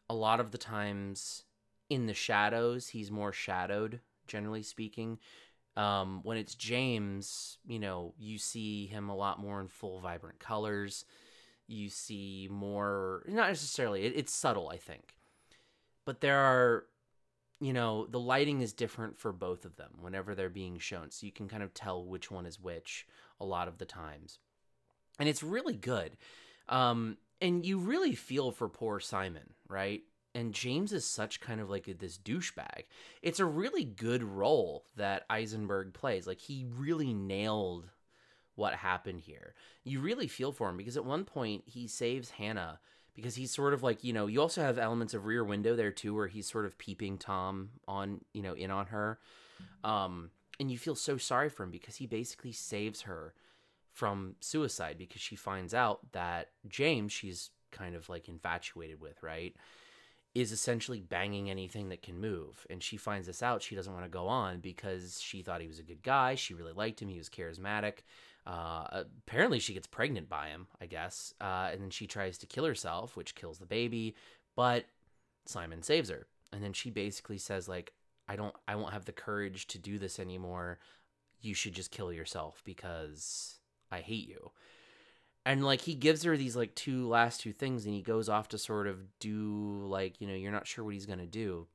a lot of the times in the shadows, he's more shadowed generally speaking um, when it's James, you know, you see him a lot more in full, vibrant colors. You see more, not necessarily, it, it's subtle, I think. But there are, you know, the lighting is different for both of them whenever they're being shown. So you can kind of tell which one is which a lot of the times. And it's really good. Um, and you really feel for poor Simon, right? And James is such kind of like this douchebag. It's a really good role that Eisenberg plays. Like he really nailed what happened here. You really feel for him because at one point he saves Hannah because he's sort of like, you know, you also have elements of Rear Window there too where he's sort of peeping Tom on, you know, in on her. Um and you feel so sorry for him because he basically saves her from suicide because she finds out that James she's kind of like infatuated with, right? Is essentially banging anything that can move. And she finds this out. She doesn't want to go on because she thought he was a good guy. She really liked him. He was charismatic. Uh, apparently, she gets pregnant by him, I guess. Uh, and then she tries to kill herself, which kills the baby. But Simon saves her. And then she basically says, like, I don't, I won't have the courage to do this anymore. You should just kill yourself because I hate you and like he gives her these like two last two things and he goes off to sort of do like you know you're not sure what he's going to do.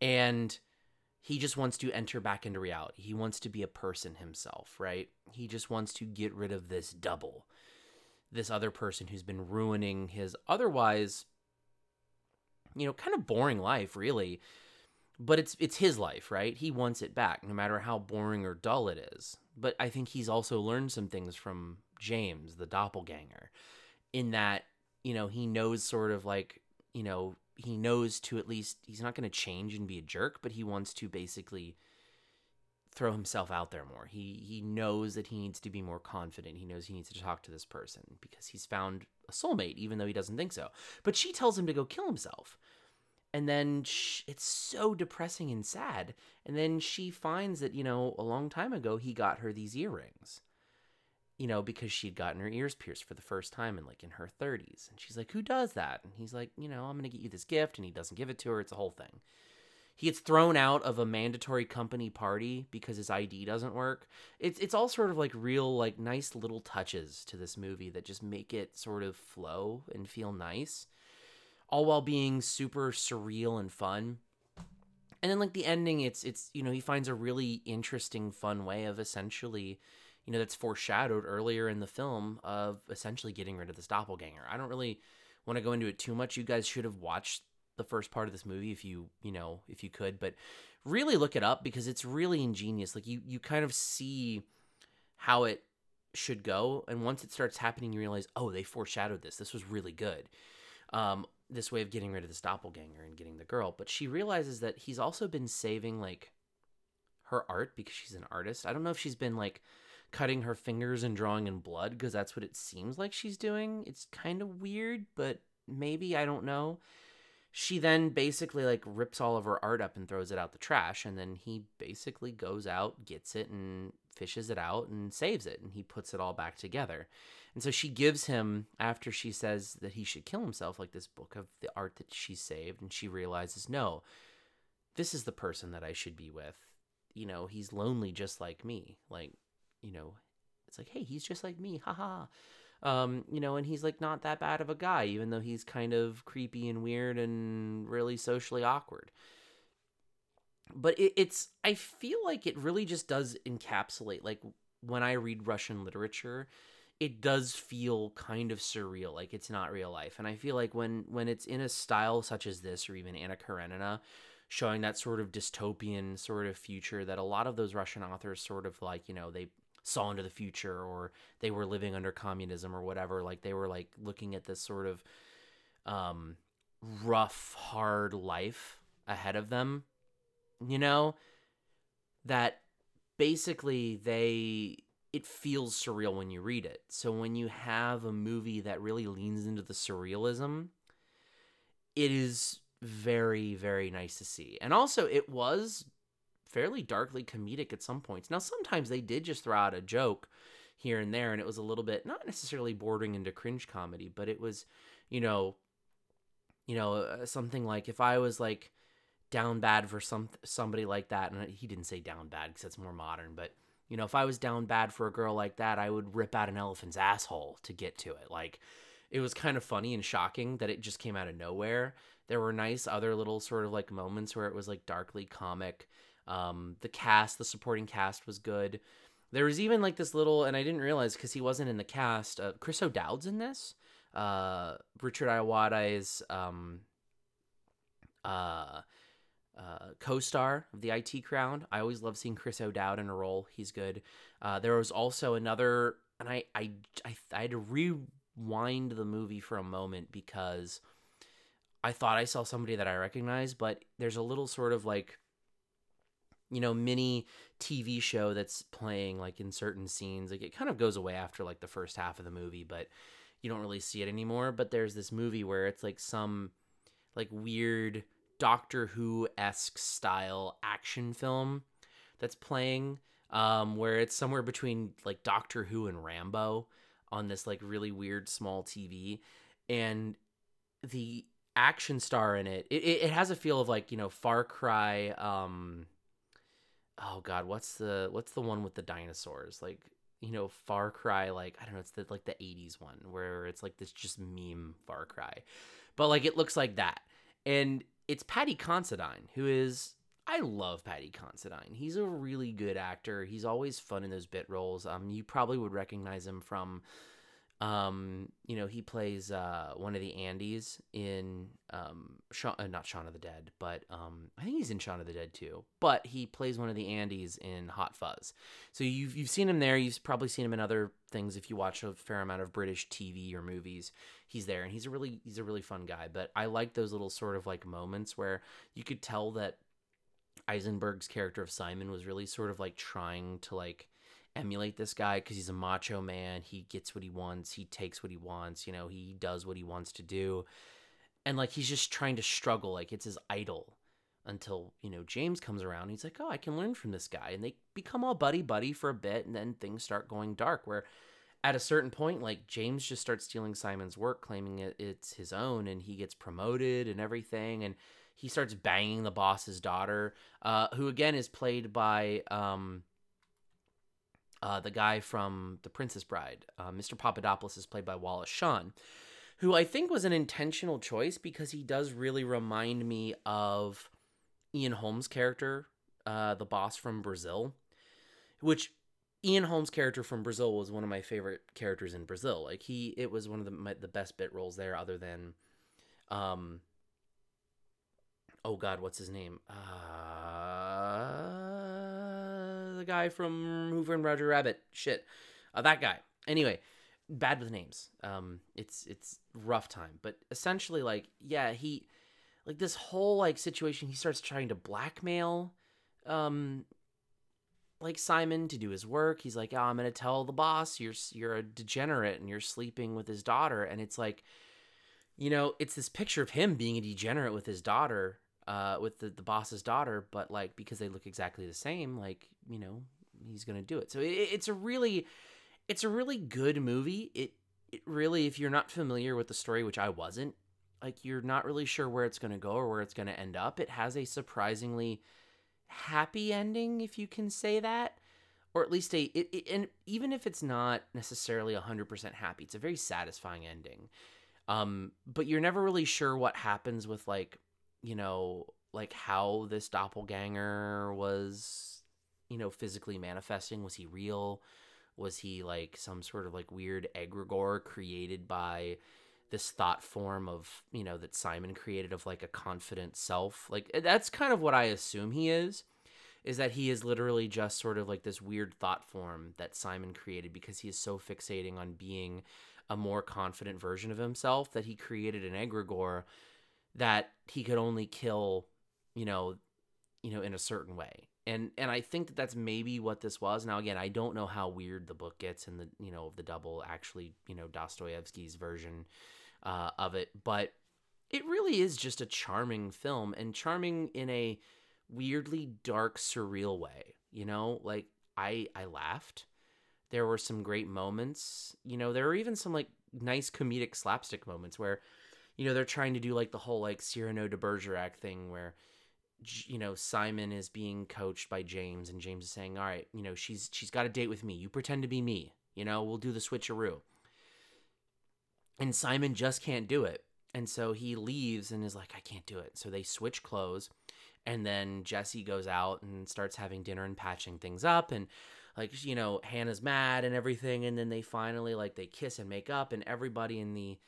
And he just wants to enter back into reality. He wants to be a person himself right? He just wants to get rid of this double this other person who's been ruining his otherwise you know kind of boring life really. But it's it's his life right? He wants it back no matter how boring or dull it is. But i think he's also learned some things from James, the doppelganger, in that, you know, he knows sort of like, you know, he knows to at least, he's not going to change and be a jerk, but he wants to basically throw himself out there more. He he knows that he needs to be more confident. He knows he needs to talk to this person because he's found a soulmate even though he doesn't think so. But she tells him to go kill himself. And then she, it's so depressing and sad. And then she finds that, you know, a long time ago he got her these earrings you know, because she'd gotten her ears pierced for the first time in like in her 30s. And she's like, Who does that? And he's like, You know, I'm going to get you this gift. And he doesn't give it to her. It's a whole thing. He gets thrown out of a mandatory company party because his ID doesn't work. It's it's all sort of like real like nice little touches to this movie that just make it sort of flow and feel nice, all while being super surreal and fun. And then like the ending, it's it's you know he finds a really interesting, fun way of essentially you know that's foreshadowed earlier in the film of essentially getting rid of this doppelganger. I don't really want to go into it too much. You guys should have watched the first part of this movie if you you know if you could, but really look it up because it's really ingenious. Like you you kind of see how it should go, and once it starts happening, you realize oh they foreshadowed this. This was really good. Um, this way of getting rid of this doppelganger and getting the girl, but she realizes that he's also been saving like her art because she's an artist. I don't know if she's been like cutting her fingers and drawing in blood because that's what it seems like she's doing. It's kind of weird, but maybe I don't know. She then basically like rips all of her art up and throws it out the trash and then he basically goes out, gets it and fishes it out and saves it and he puts it all back together. And so she gives him after she says that he should kill himself like this book of the art that she saved and she realizes no, this is the person that I should be with. You know, he's lonely just like me. Like you know, it's like, hey, he's just like me, haha. Um, you know, and he's like not that bad of a guy, even though he's kind of creepy and weird and really socially awkward. But it, it's, I feel like it really just does encapsulate, like when I read Russian literature, it does feel kind of surreal, like it's not real life. And I feel like when when it's in a style such as this, or even Anna Karenina, showing that sort of dystopian sort of future that a lot of those Russian authors sort of like, you know, they saw into the future or they were living under communism or whatever like they were like looking at this sort of um rough, hard life ahead of them. You know, that basically they it feels surreal when you read it. So when you have a movie that really leans into the surrealism, it is very very nice to see. And also it was fairly darkly comedic at some points. Now sometimes they did just throw out a joke here and there and it was a little bit not necessarily bordering into cringe comedy, but it was, you know, you know, uh, something like if I was like down bad for some somebody like that and he didn't say down bad because that's more modern, but you know, if I was down bad for a girl like that, I would rip out an elephant's asshole to get to it. Like it was kind of funny and shocking that it just came out of nowhere. There were nice other little sort of like moments where it was like darkly comic. Um, the cast, the supporting cast was good. There was even like this little, and I didn't realize because he wasn't in the cast. Uh, Chris O'Dowd's in this. Uh, Richard is um, uh, uh, co-star of the IT Crowd. I always love seeing Chris O'Dowd in a role. He's good. Uh, there was also another, and I, I, I, I had to rewind the movie for a moment because I thought I saw somebody that I recognized, but there's a little sort of like, you know, mini TV show that's playing like in certain scenes. Like it kind of goes away after like the first half of the movie, but you don't really see it anymore. But there's this movie where it's like some like weird Doctor Who esque style action film that's playing, um, where it's somewhere between like Doctor Who and Rambo on this like really weird small TV, and the action star in it, it, it has a feel of like you know Far Cry. Um, oh God, what's the what's the one with the dinosaurs? Like you know Far Cry, like I don't know, it's the like the '80s one where it's like this just meme Far Cry, but like it looks like that, and it's Paddy Considine, who is I love Paddy Considine. He's a really good actor. He's always fun in those bit roles. Um, you probably would recognize him from, um, you know, he plays uh one of the Andys in um, uh, not Shaun of the Dead, but um, I think he's in Shaun of the Dead too. But he plays one of the Andys in Hot Fuzz. So you've you've seen him there. You've probably seen him in other things if you watch a fair amount of British TV or movies. He's there, and he's a really he's a really fun guy. But I like those little sort of like moments where you could tell that Eisenberg's character of Simon was really sort of like trying to like emulate this guy because he's a macho man. He gets what he wants. He takes what he wants. You know, he does what he wants to do. And like he's just trying to struggle. Like it's his idol until, you know, James comes around. He's like, oh, I can learn from this guy. And they become all buddy buddy for a bit. And then things start going dark where at a certain point, like James just starts stealing Simon's work, claiming it, it's his own. And he gets promoted and everything. And he starts banging the boss's daughter, uh, who again is played by um, uh, the guy from The Princess Bride. Uh, Mr. Papadopoulos is played by Wallace Shawn, who I think was an intentional choice because he does really remind me of Ian Holmes' character, uh, the boss from Brazil, which Ian Holmes' character from Brazil was one of my favorite characters in Brazil. Like he, it was one of the my, the best bit roles there, other than, um, oh God, what's his name? Uh, the guy from Who Framed Roger Rabbit. Shit, uh, that guy. Anyway, bad with names. Um, it's it's rough time, but essentially, like, yeah, he, like this whole like situation, he starts trying to blackmail, um, like Simon to do his work. He's like, oh, I'm gonna tell the boss you're you're a degenerate and you're sleeping with his daughter, and it's like, you know, it's this picture of him being a degenerate with his daughter, uh, with the, the boss's daughter, but like because they look exactly the same, like you know, he's gonna do it. So it, it's a really, it's a really good movie. It it really, if you're not familiar with the story, which I wasn't, like you're not really sure where it's gonna go or where it's gonna end up. It has a surprisingly happy ending, if you can say that, or at least a it, it, and even if it's not necessarily 100% happy, it's a very satisfying ending. Um, but you're never really sure what happens with like, you know, like how this doppelganger was, you know, physically manifesting. Was he real? Was he like some sort of like weird egregore created by this thought form of you know that Simon created of like a confident self. Like eh, that's kind of what I assume he is is that he is literally just sort of like this weird thought form that Simon created because he is so fixating on being a more confident version of himself that he created an egregore that he could only kill, you know, you know, in a certain way. And and I think that that's maybe what this was. Now again, I don't know how weird the book gets in the you know of the double actually you know Dostoevsky's version uh, of it, but it really is just a charming film and charming in a weirdly dark surreal way. You know, like I I laughed. There were some great moments. You know, there were even some like nice comedic slapstick moments where you know they're trying to do like the whole like Cyrano de Bergerac thing where you know Simon is being coached by James and James is saying, "All right, you know, she's she's got a date with me. You pretend to be me. You know, we'll do the switcheroo." And Simon just can't do it. And so he leaves and is like, "I can't do it." So they switch clothes and then Jesse goes out and starts having dinner and patching things up and like you know Hannah's mad and everything and then they finally like they kiss and make up and everybody in the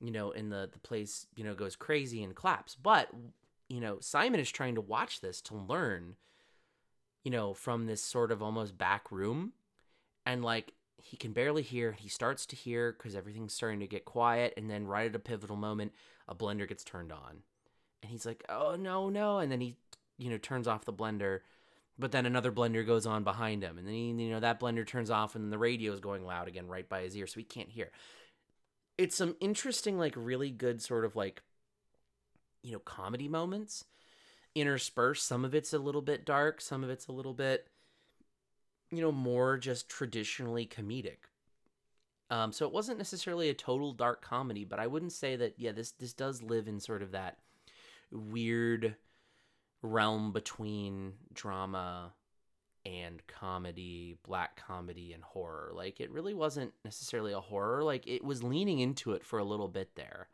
you know in the the place you know goes crazy and claps but you know Simon is trying to watch this to learn you know from this sort of almost back room. And like he can barely hear. He starts to hear cuz everything's starting to get quiet. And then right at a pivotal moment a blender gets turned on. And he's like oh no no. And then he you know turns off the blender. But then another blender goes on behind him. And then he, you know that blender turns off and the radio is going loud again right by his ear so he can't hear it's some interesting like really good sort of like you know comedy moments. Interspersed some of it's a little bit dark some of it's a little bit you know more just traditionally comedic. Um so it wasn't necessarily a total dark comedy but i wouldn't say that yeah this this does live in sort of that weird realm between drama and comedy, black comedy and horror. Like it really wasn't necessarily a horror, like it was leaning into it for a little bit there.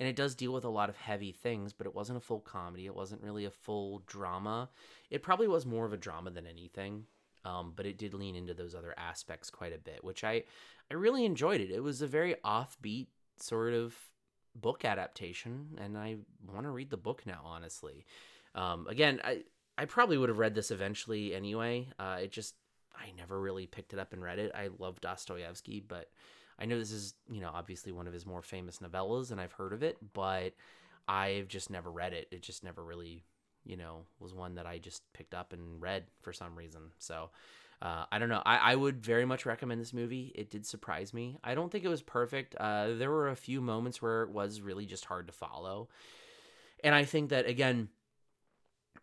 And it does deal with a lot of heavy things, but it wasn't a full comedy. It wasn't really a full drama. It probably was more of a drama than anything. Um, but it did lean into those other aspects quite a bit, which I I really enjoyed it. It was a very offbeat sort of book adaptation, and I want to read the book now. Honestly, um, again, I I probably would have read this eventually anyway. Uh, it just I never really picked it up and read it. I love Dostoevsky, but I know this is you know obviously one of his more famous novellas, and I've heard of it, but I've just never read it. It just never really you know was one that I just picked up and read for some reason. So. Uh, I don't know. I, I would very much recommend this movie. It did surprise me. I don't think it was perfect. Uh, there were a few moments where it was really just hard to follow. And I think that, again,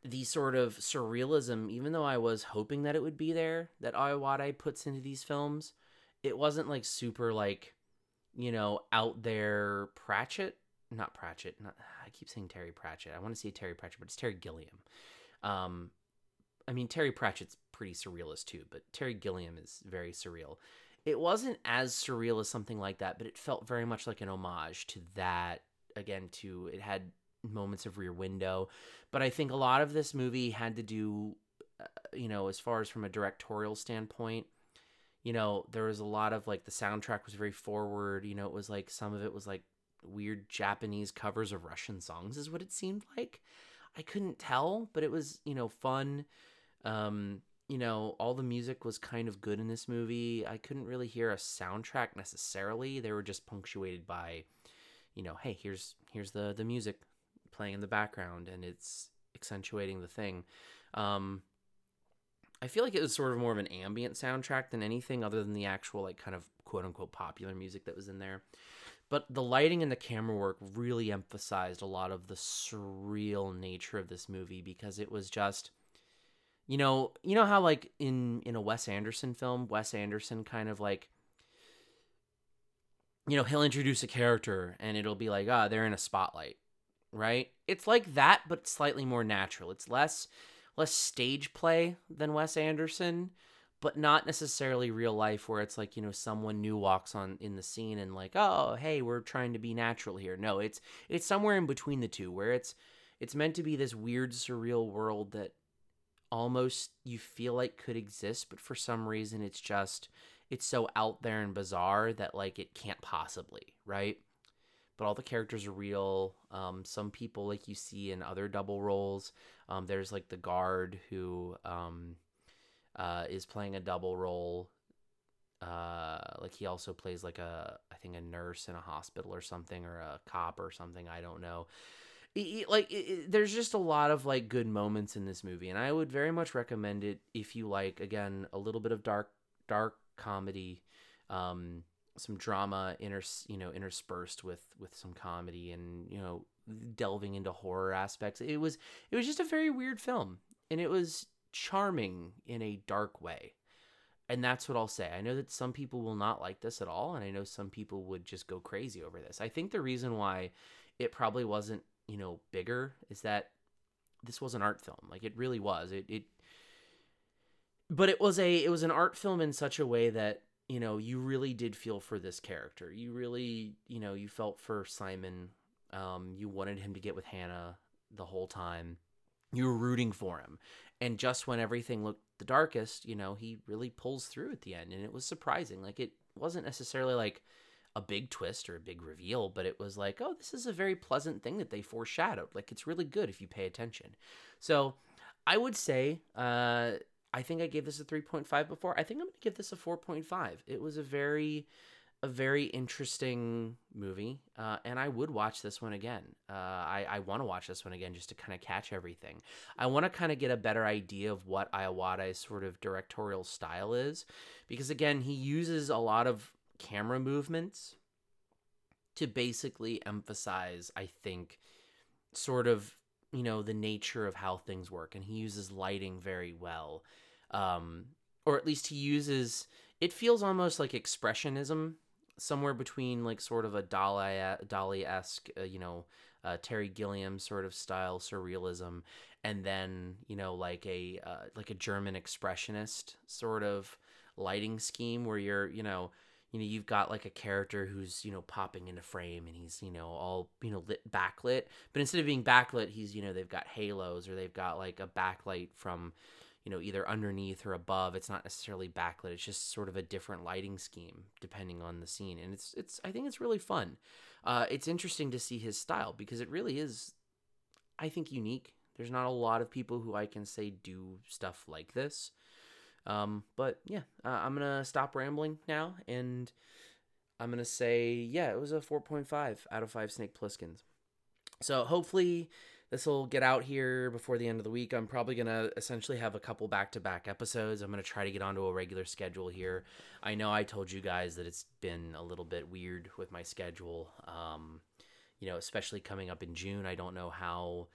the sort of surrealism, even though I was hoping that it would be there, that Ayoade puts into these films, it wasn't like super like, you know, out there Pratchett, not Pratchett. Not I keep saying Terry Pratchett. I want to say Terry Pratchett, but it's Terry Gilliam. Um, I mean Terry Pratchett's pretty surrealist too, but Terry Gilliam is very surreal. It wasn't as surreal as something like that, but it felt very much like an homage to that. Again, to it had moments of Rear Window, but I think a lot of this movie had to do, uh, you know, as far as from a directorial standpoint. You know, there was a lot of like the soundtrack was very forward. You know, it was like some of it was like weird Japanese covers of Russian songs, is what it seemed like. I couldn't tell, but it was, you know, fun. Um, you know, all the music was kind of good in this movie. I couldn't really hear a soundtrack necessarily. They were just punctuated by, you know, hey, here's here's the the music playing in the background and it's accentuating the thing. Um, I feel like it was sort of more of an ambient soundtrack than anything other than the actual like kind of quote unquote popular music that was in there. But the lighting and the camera work really emphasized a lot of the surreal nature of this movie because it was just you know, you know how like in in a Wes Anderson film, Wes Anderson kind of like you know, he'll introduce a character and it'll be like, ah, they're in a spotlight right? It's like that, but slightly more natural. It's less less stage play than Wes Anderson, but not necessarily real life where it's like, you know, someone new walks on in the scene and like, "Oh, hey, we're trying to be natural here." No, it's it's somewhere in between the two where it's it's meant to be this weird surreal world that almost you feel like could exist, but for some reason it's just it's so out there and bizarre that like it can't possibly, right? But all the characters are real. Um, some people, like you see in other double roles, um, there's like the guard who um, uh, is playing a double role. Uh, like he also plays like a, I think a nurse in a hospital or something, or a cop or something. I don't know. it, like it, there's just a lot of like good moments in this movie and i would very much recommend it if you like again a little bit of dark dark comedy um some drama inter you know interspersed with with some comedy and you know delving into horror aspects it was it was just a very weird film and it was charming in a dark way and that's what I'll say. I know that some people will not like this at all, and I know some people would just go crazy over this. I think the reason why it probably wasn't, you know, bigger is that this was an art film. Like it really was. It it but it was a it was an art film in such a way that, you know, you really did feel for this character. You really, you know, you felt for Simon. Um you wanted him to get with Hannah the whole time. You were rooting for him. And just when everything looked the darkest, you know, he really pulls through at the end and it was surprising. Like it wasn't necessarily like a big twist or a big reveal, but it was like, oh, this is a very pleasant thing that they foreshadowed. Like it's really good if you pay attention. So I would say, uh, I think I gave this a 3.5 before. I think I'm going to give this a 4.5. It was a very a very interesting movie, uh, and I would watch this one again. Uh, I, I want to watch this one again just to kind of catch everything. I want to kind of get a better idea of what Ayoade's sort of directorial style is, because again, he uses a lot of camera movements to basically emphasize, I think, sort of you know the nature of how things work, and he uses lighting very well, um, or at least he uses. It feels almost like expressionism somewhere between like sort of a Dali Dali esque, uh, you know, uh, Terry Gilliam sort of style surrealism, and then you know like a uh, like a German expressionist sort of lighting scheme where you're you know you know you've got like a character who's you know popping into frame and he's you know all you know lit backlit but instead of being backlit he's you know they've got halos or they've got like a backlight from you know either underneath or above. It's not necessarily backlit it's just sort of a different lighting scheme depending on the scene and it's it's i think it's really fun. Uh, it's interesting to see his style because it really is i think unique. There's not a lot of people who i can say do stuff like this um, but yeah uh, i'm gonna stop rambling now and i'm gonna say yeah it was a 4.5 out of 5 snake plisskens so hopefully this will get out here before the end of the week. I'm probably going to essentially have a couple back to back episodes. I'm going to try to get onto a regular schedule here. I know I told you guys that it's been a little bit weird with my schedule. Um, you know, especially coming up in June. I don't know how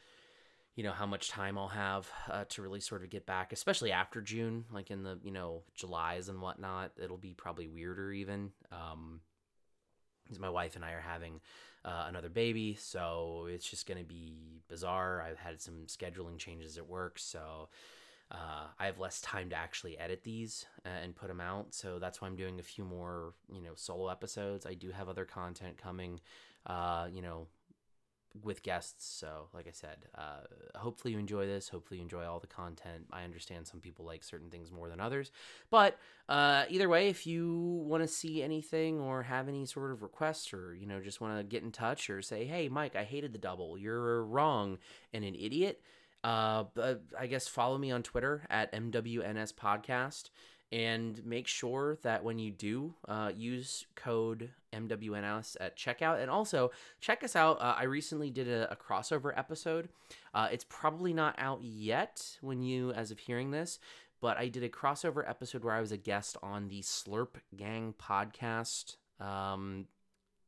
you know how much time I'll have uh, to really sort of get back, especially after June, like in the you know July's and whatnot. It'll be probably weirder even. Um, my wife and I are having uh, another baby, so it's just going to be bizarre. I've had some scheduling changes at work, so uh, I have less time to actually edit these uh, and put them out. So that's why I'm doing a few more, you know, solo episodes. I do have other content coming, uh, you know, with guests. So, like I said, uh, hopefully you enjoy this. Hopefully you enjoy all the content. I understand some people like certain things more than others, but uh, either way, if you want to see anything or have any sort of requests, or you know just want to get in touch or say, "Hey, Mike, I hated the double. You're wrong and an idiot." Uh, but I guess follow me on Twitter at MWNS Podcast and make sure that when you do uh, use code MWNS at checkout, and also check us out. Uh, I recently did a, a crossover episode. Uh, it's probably not out yet when you, as of hearing this, but I did a crossover episode where I was a guest on the Slurp Gang podcast. Um,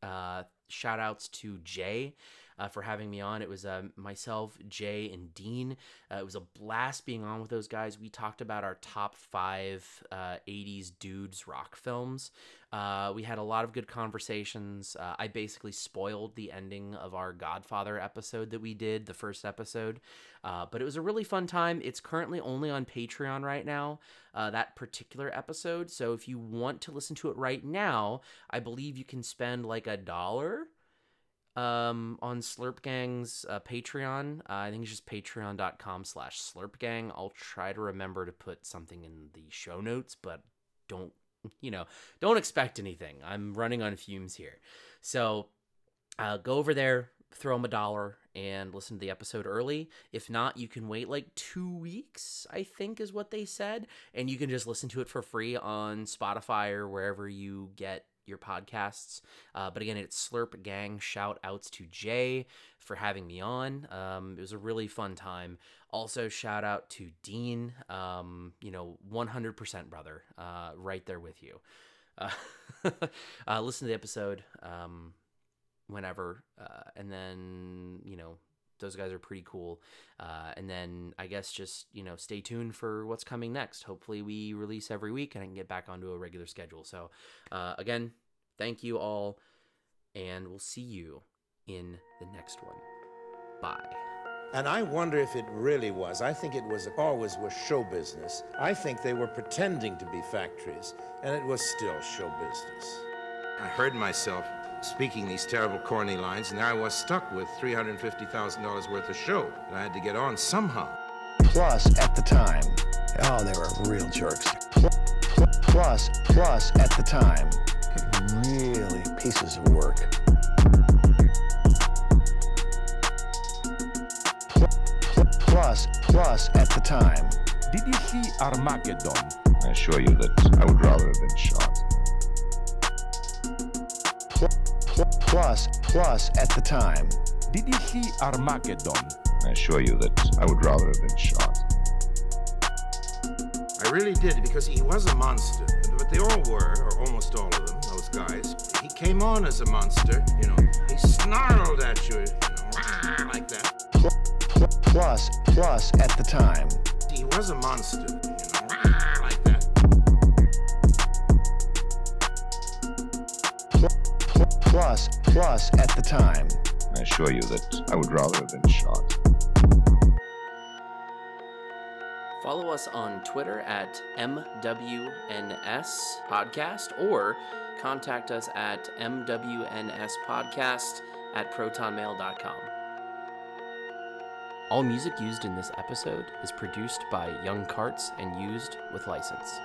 uh, shout outs to Jay uh, for having me on. It was uh, myself, Jay, and Dean. Uh, it was a blast being on with those guys. We talked about our top five 80s uh, dudes rock films. Uh, we had a lot of good conversations. Uh, I basically spoiled the ending of our Godfather episode that we did, the first episode. but it was a really fun time. It's currently only on Patreon right now, that particular episode. So if you want to listen to it right now, I believe you can spend like a dollar um, on Slurp Gang's uh, Patreon. Uh, I think it's just patreon.com slash Slurp Gang. I'll try to remember to put something in the show notes, but don't, you know, don't expect anything. I'm running on fumes here. So uh, go over there, throw them a dollar, and listen to the episode early. If not, you can wait like two weeks, I think is what they said. And you can just listen to it for free on Spotify or wherever you get your podcasts. Uh, but again, it's Slurp Gang. Shout outs to Jay for having me on. Um, it was a really fun time. Also, shout out to Dean. Um, you know, 100% brother, uh, right there with you. Uh, uh, listen to the episode um, whenever, uh, and then you know those guys are pretty cool. Uh, and then I guess just you know stay tuned for what's coming next. Hopefully we release every week and I can get back onto a regular schedule. So uh, again, thank you all, and we'll see you in the next one. Bye. And I wonder if it really was. I think it was always was show business. I think they were pretending to be factories, and it was still show business. I heard myself speaking these terrible corny lines, and there I was stuck with $350,000 worth of show that I had to get on somehow. Plus, at the time, oh, they were real jerks. Pl- pl- plus, plus, at the time, really pieces of work. Pl- pl- plus, plus, at the time. Did you see Armageddon? I assure you that I would rather have been shot. Plus, plus, at the time. Did you see Armageddon? I assure you that I would rather have been shot. I really did, because he was a monster. But they all were, or almost all of them, those guys. He came on as a monster, you know. He snarled at you, you know, like that. Pl- pl- plus, plus, at the time. He was a monster, plus, plus, at the time. I assure you that I would rather have been shot. Follow us on Twitter at MWNS Podcast or contact us at MWNSPodcast at protonmail.com. All music used in this episode is produced by Yung Kartz and used with license.